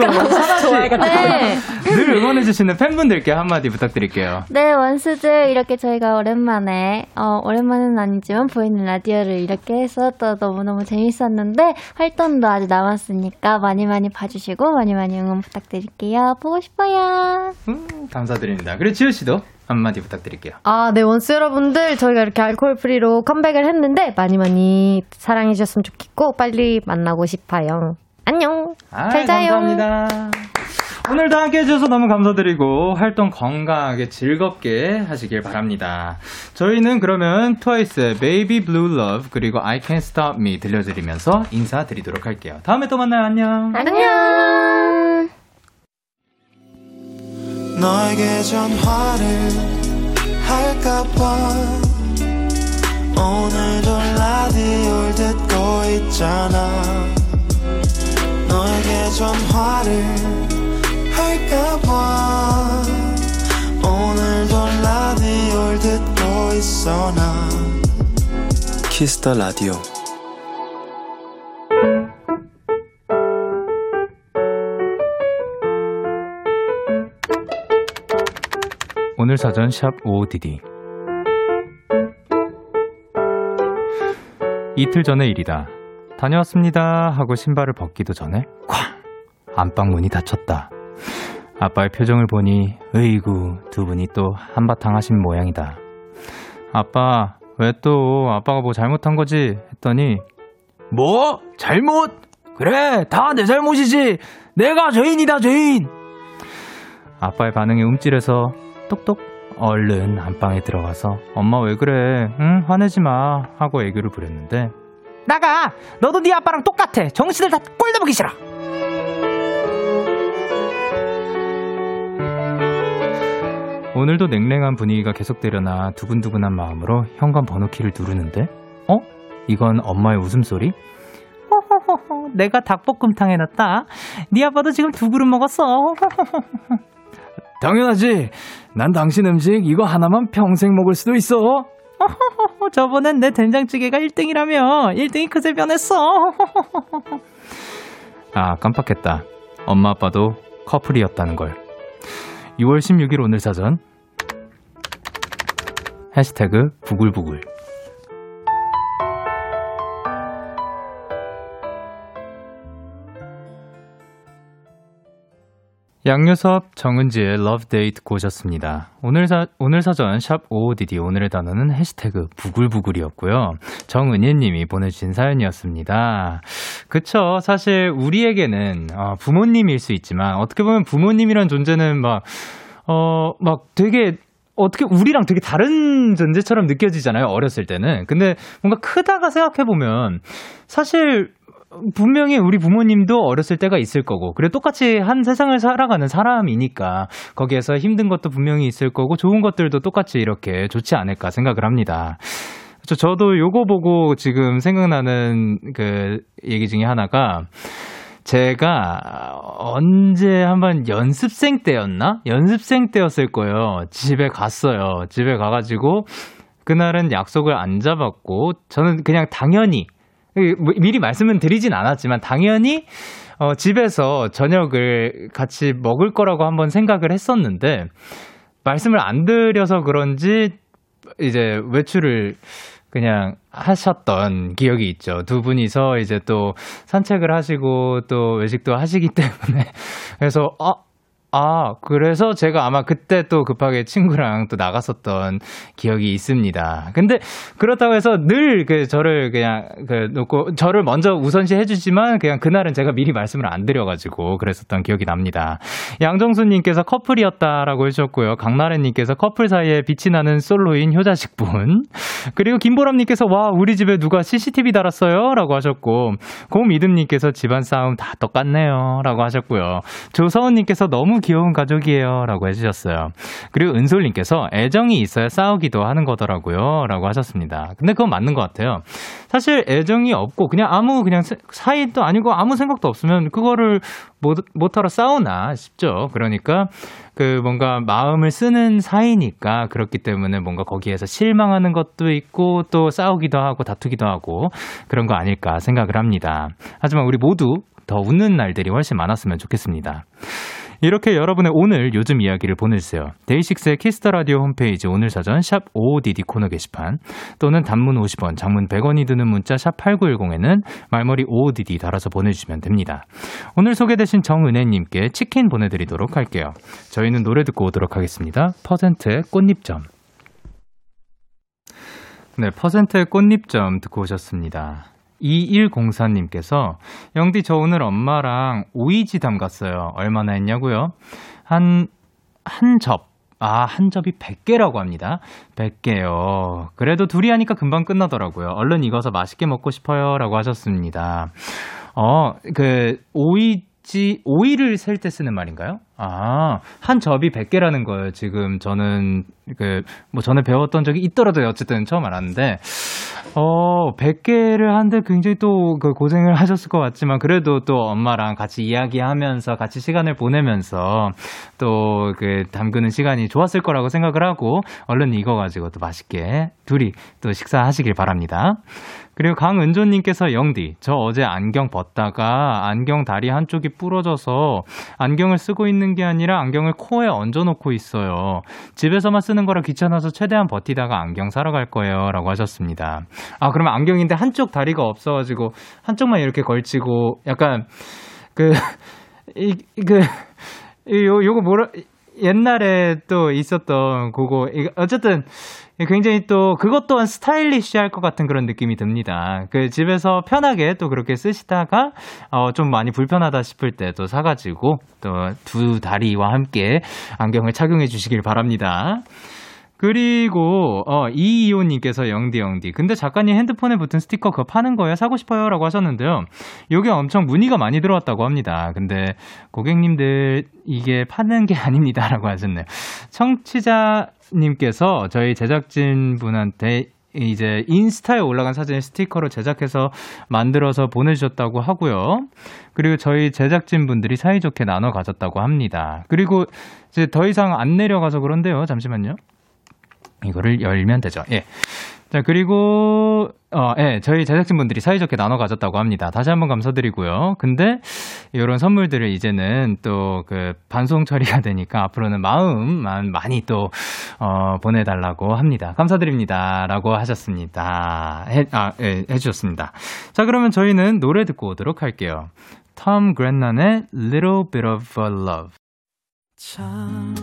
자, 그리고 사나씨. 네. 늘 응원해주시는 팬분들께 한마디 부탁드릴게요. 네, 원스들 이렇게 저희가 오랜만에 어 오랜만은 아니지만 보이는 라디오를 이렇게 해서 또 너무너무 재밌었는데 활동도 아직 남았으니까 많이 많이 봐주시고 많이 많이 응원 부탁드릴게요. 보고 싶어요. 음, 감사드립니다. 그리고 지효 씨도 한마디 부탁드릴게요. 아, 네, 원스 여러분들, 저희가 이렇게 Alcohol-Free로 컴백을 했는데, 많이 많이 사랑해주셨으면 좋겠고, 빨리 만나고 싶어요. 안녕! 아, 잘 자요. 감사합니다. 오늘도 함께 해주셔서 너무 감사드리고 활동 건강하게 즐겁게 하시길 바랍니다. 저희는 그러면 트와이스의 Baby Blue Love 그리고 I Can't Stop Me 들려드리면서 인사드리도록 할게요. 다음에 또 만나요. 안녕. 안녕. 너에게 전화를 할까봐 오늘도 라디오를 듣고 있잖아 너에게 전화를 할까봐. 오늘도 라디오를 듣고 있어 나. 키스터 라디오 오늘 사전 샵 OODD 이틀 전의 일이다. 다녀왔습니다 하고 신발을 벗기도 전에 쾅! 안방 문이 닫혔다. 아빠의 표정을 보니 으이구 두 분이 또 한바탕 하신 모양이다. 아빠 왜 또 아빠가 뭐 잘못한 거지 했더니 뭐? 잘못? 그래, 다 내 잘못이지. 내가 죄인이다, 죄인. 아빠의 반응에 움찔해서 똑똑 얼른 안방에 들어가서 엄마 왜 그래 응 화내지 마 하고 애교를 부렸는데 나가! 너도 네 아빠랑 똑같아. 정신을 다 꼴도 보기 싫어. 오늘도 냉랭한 분위기가 계속되려나 두근두근한 마음으로 현관 번호키를 누르는데 어? 이건 엄마의 웃음소리? 호호호호 내가 닭볶음탕 해놨다 네 아빠도 지금 두 그릇 먹었어 당연하지. 난 당신 음식 이거 하나만 평생 먹을 수도 있어. 호호호, 저번엔 내 된장찌개가 1등이라며 1등이 그새 변했어. 아 깜빡했다. 엄마 아빠도 커플이었다는 걸. 6월 16일 오늘 사전. 해시태그 부글부글 양요섭 정은지의 Love Date 고셨습니다. 오늘 사, 오늘 사전 샵 OODD 오늘의 단어는 해시태그 부글부글이었고요. 정은희 님이 보내주신 사연이었습니다. 그쵸. 사실 우리에게는 어, 부모님일 수 있지만 어떻게 보면 부모님이란 존재는 막, 어, 막 되게 어떻게 우리랑 되게 다른 존재처럼 느껴지잖아요. 어렸을 때는. 근데 뭔가 크다가 생각해보면 사실 분명히 우리 부모님도 어렸을 때가 있을 거고, 그래 똑같이 한 세상을 살아가는 사람이니까 거기에서 힘든 것도 분명히 있을 거고, 좋은 것들도 똑같이 이렇게 좋지 않을까 생각을 합니다. 저, 저도 요거 보고 지금 생각나는 그 얘기 중에 하나가, 제가 언제 한번 연습생 때였나? 연습생 때였을 거예요. 집에 갔어요. 집에 가가지고, 그날은 약속을 안 잡았고, 저는 그냥 당연히, 뭐 미리 말씀은 드리진 않았지만 당연히 어, 집에서 저녁을 같이 먹을 거라고 한번 생각을 했었는데 말씀을 안 드려서 그런지 이제 외출을 그냥 하셨던 기억이 있죠. 두 분이서 이제 또 산책을 하시고 또 외식도 하시기 때문에 그래서 아 아, 그래서 제가 아마 그때 또 급하게 친구랑 또 나갔었던 기억이 있습니다. 근데 그렇다고 해서 늘 그 저를 그냥 그 놓고 저를 먼저 우선시 해주지만 그냥 그날은 제가 미리 말씀을 안 드려가지고 그랬었던 기억이 납니다. 양정수님께서 커플이었다라고 해주셨고요. 강나래님께서 커플 사이에 빛이 나는 솔로인 효자식분. 그리고 김보람님께서 와, 우리 집에 누가 CCTV 달았어요? 라고 하셨고, 고미듬님께서 집안 싸움 다 똑같네요. 라고 하셨고요. 조서은님께서 너무 너무 귀여운 가족이에요. 라고 해주셨어요. 그리고 은솔님께서 애정이 있어야 싸우기도 하는 거더라고요. 라고 하셨습니다. 근데 그건 맞는 것 같아요. 사실 애정이 없고 그냥 아무 그냥 사이도 아니고 아무 생각도 없으면 그거를 뭣, 뭣하러 싸우나 싶죠. 그러니까 그 뭔가 마음을 쓰는 사이니까 그렇기 때문에 뭔가 거기에서 실망하는 것도 있고 또 싸우기도 하고 다투기도 하고 그런 거 아닐까 생각을 합니다. 하지만 우리 모두 더 웃는 날들이 훨씬 많았으면 좋겠습니다. 이렇게 여러분의 오늘 요즘 이야기를 보내주세요. 데이식스의 Kiss the Radio 홈페이지 오늘 사전 샵 55DD 코너 게시판 또는 단문 50원, 장문 100원이 드는 문자 샵 8910에는 말머리 55DD 달아서 보내주시면 됩니다. 오늘 소개되신 정은혜님께 치킨 보내드리도록 할게요. 저희는 노래 듣고 오도록 하겠습니다. 퍼센트의 꽃잎점. 네, 퍼센트의 꽃잎점 듣고 오셨습니다. 2104님께서 영디 저 오늘 엄마랑 오이지 담갔어요. 얼마나 했냐고요? 한 한 접. 아, 한 접이 100개라고 합니다. 100개요. 그래도 둘이 하니까 금방 끝나더라고요. 얼른 익어서 맛있게 먹고 싶어요. 라고 하셨습니다. 어, 그, 오이 지, 오이를 셀 때 쓰는 말인가요? 아, 한 접이 100개라는 거예요. 지금 저는, 그, 뭐 전에 배웠던 적이 있더라도 어쨌든 처음 알았는데, 어, 100개를 하는데 굉장히 또 그 고생을 하셨을 것 같지만, 그래도 또 엄마랑 같이 이야기하면서 같이 시간을 보내면서 또 그 담그는 시간이 좋았을 거라고 생각을 하고, 얼른 익어 가지고 또 맛있게 둘이 또 식사하시길 바랍니다. 그리고 강은조님께서 영디, 저 어제 안경 벗다가 안경 다리 한쪽이 부러져서 안경을 쓰고 있는 게 아니라 안경을 코에 얹어놓고 있어요. 집에서만 쓰는 거라 귀찮아서 최대한 버티다가 안경 사러 갈 거예요. 라고 하셨습니다. 아, 그러면 안경인데 한쪽 다리가 없어가지고 한쪽만 이렇게 걸치고 약간 그, 이, 그, 요, 요거 뭐라, 옛날에 또 있었던 그거, 어쨌든, 굉장히 또 그것 또한 스타일리시할 것 같은 그런 느낌이 듭니다. 그 집에서 편하게 또 그렇게 쓰시다가 어, 좀 많이 불편하다 싶을 때 또 사가지고 또 두 다리와 함께 안경을 착용해 주시길 바랍니다. 그리고 어 이이호님께서 영디 영디 근데 작가님 핸드폰에 붙은 스티커 그거 파는 거예요 사고 싶어요라고 하셨는데요 요게 엄청 문의가 많이 들어왔다고 합니다 근데 고객님들 이게 파는 게 아닙니다라고 하셨네요 청취자 님께서 저희 제작진 분한테 이제 인스타에 올라간 사진을 스티커로 제작해서 만들어서 보내주셨다고 하고요. 그리고 저희 제작진 분들이 사이좋게 나눠 가졌다고 합니다. 그리고 이제 더 이상 안 내려가서 그런데요. 잠시만요. 이거를 열면 되죠. 예. 자, 그리고, 어, 예, 저희 제작진분들이 사이좋게 나눠 가졌다고 합니다. 다시 한번 감사드리고요. 근데, 이런 선물들을 이제는 또 그 반송 처리가 되니까 앞으로는 마음만 많이 또, 어, 보내달라고 합니다. 감사드립니다. 라고 하셨습니다. 해, 아, 예, 해주셨습니다. 자, 그러면 저희는 노래 듣고 오도록 할게요. 톰 그랜난의 Little Bit of Love. 참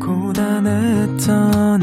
고단했던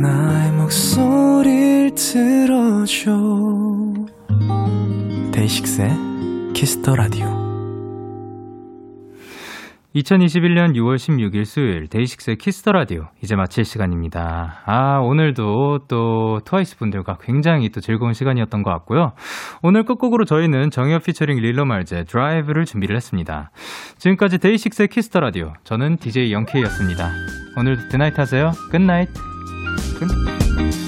나의 목소리를 들어줘 데이식스의 Kiss the Radio 2021년 6월 16일 수요일 데이식스의 Kiss the Radio 이제 마칠 시간입니다. 아, 오늘도 또 트와이스 분들과 굉장히 또 즐거운 시간이었던 것 같고요. 오늘 끝곡으로 저희는 정엽 피처링 릴러말즈 Drive를 준비를 했습니다. 지금까지 데이식스의 Kiss the Radio 저는 DJ 영케이였습니다. 오늘도 good night 하세요. Good night. 음.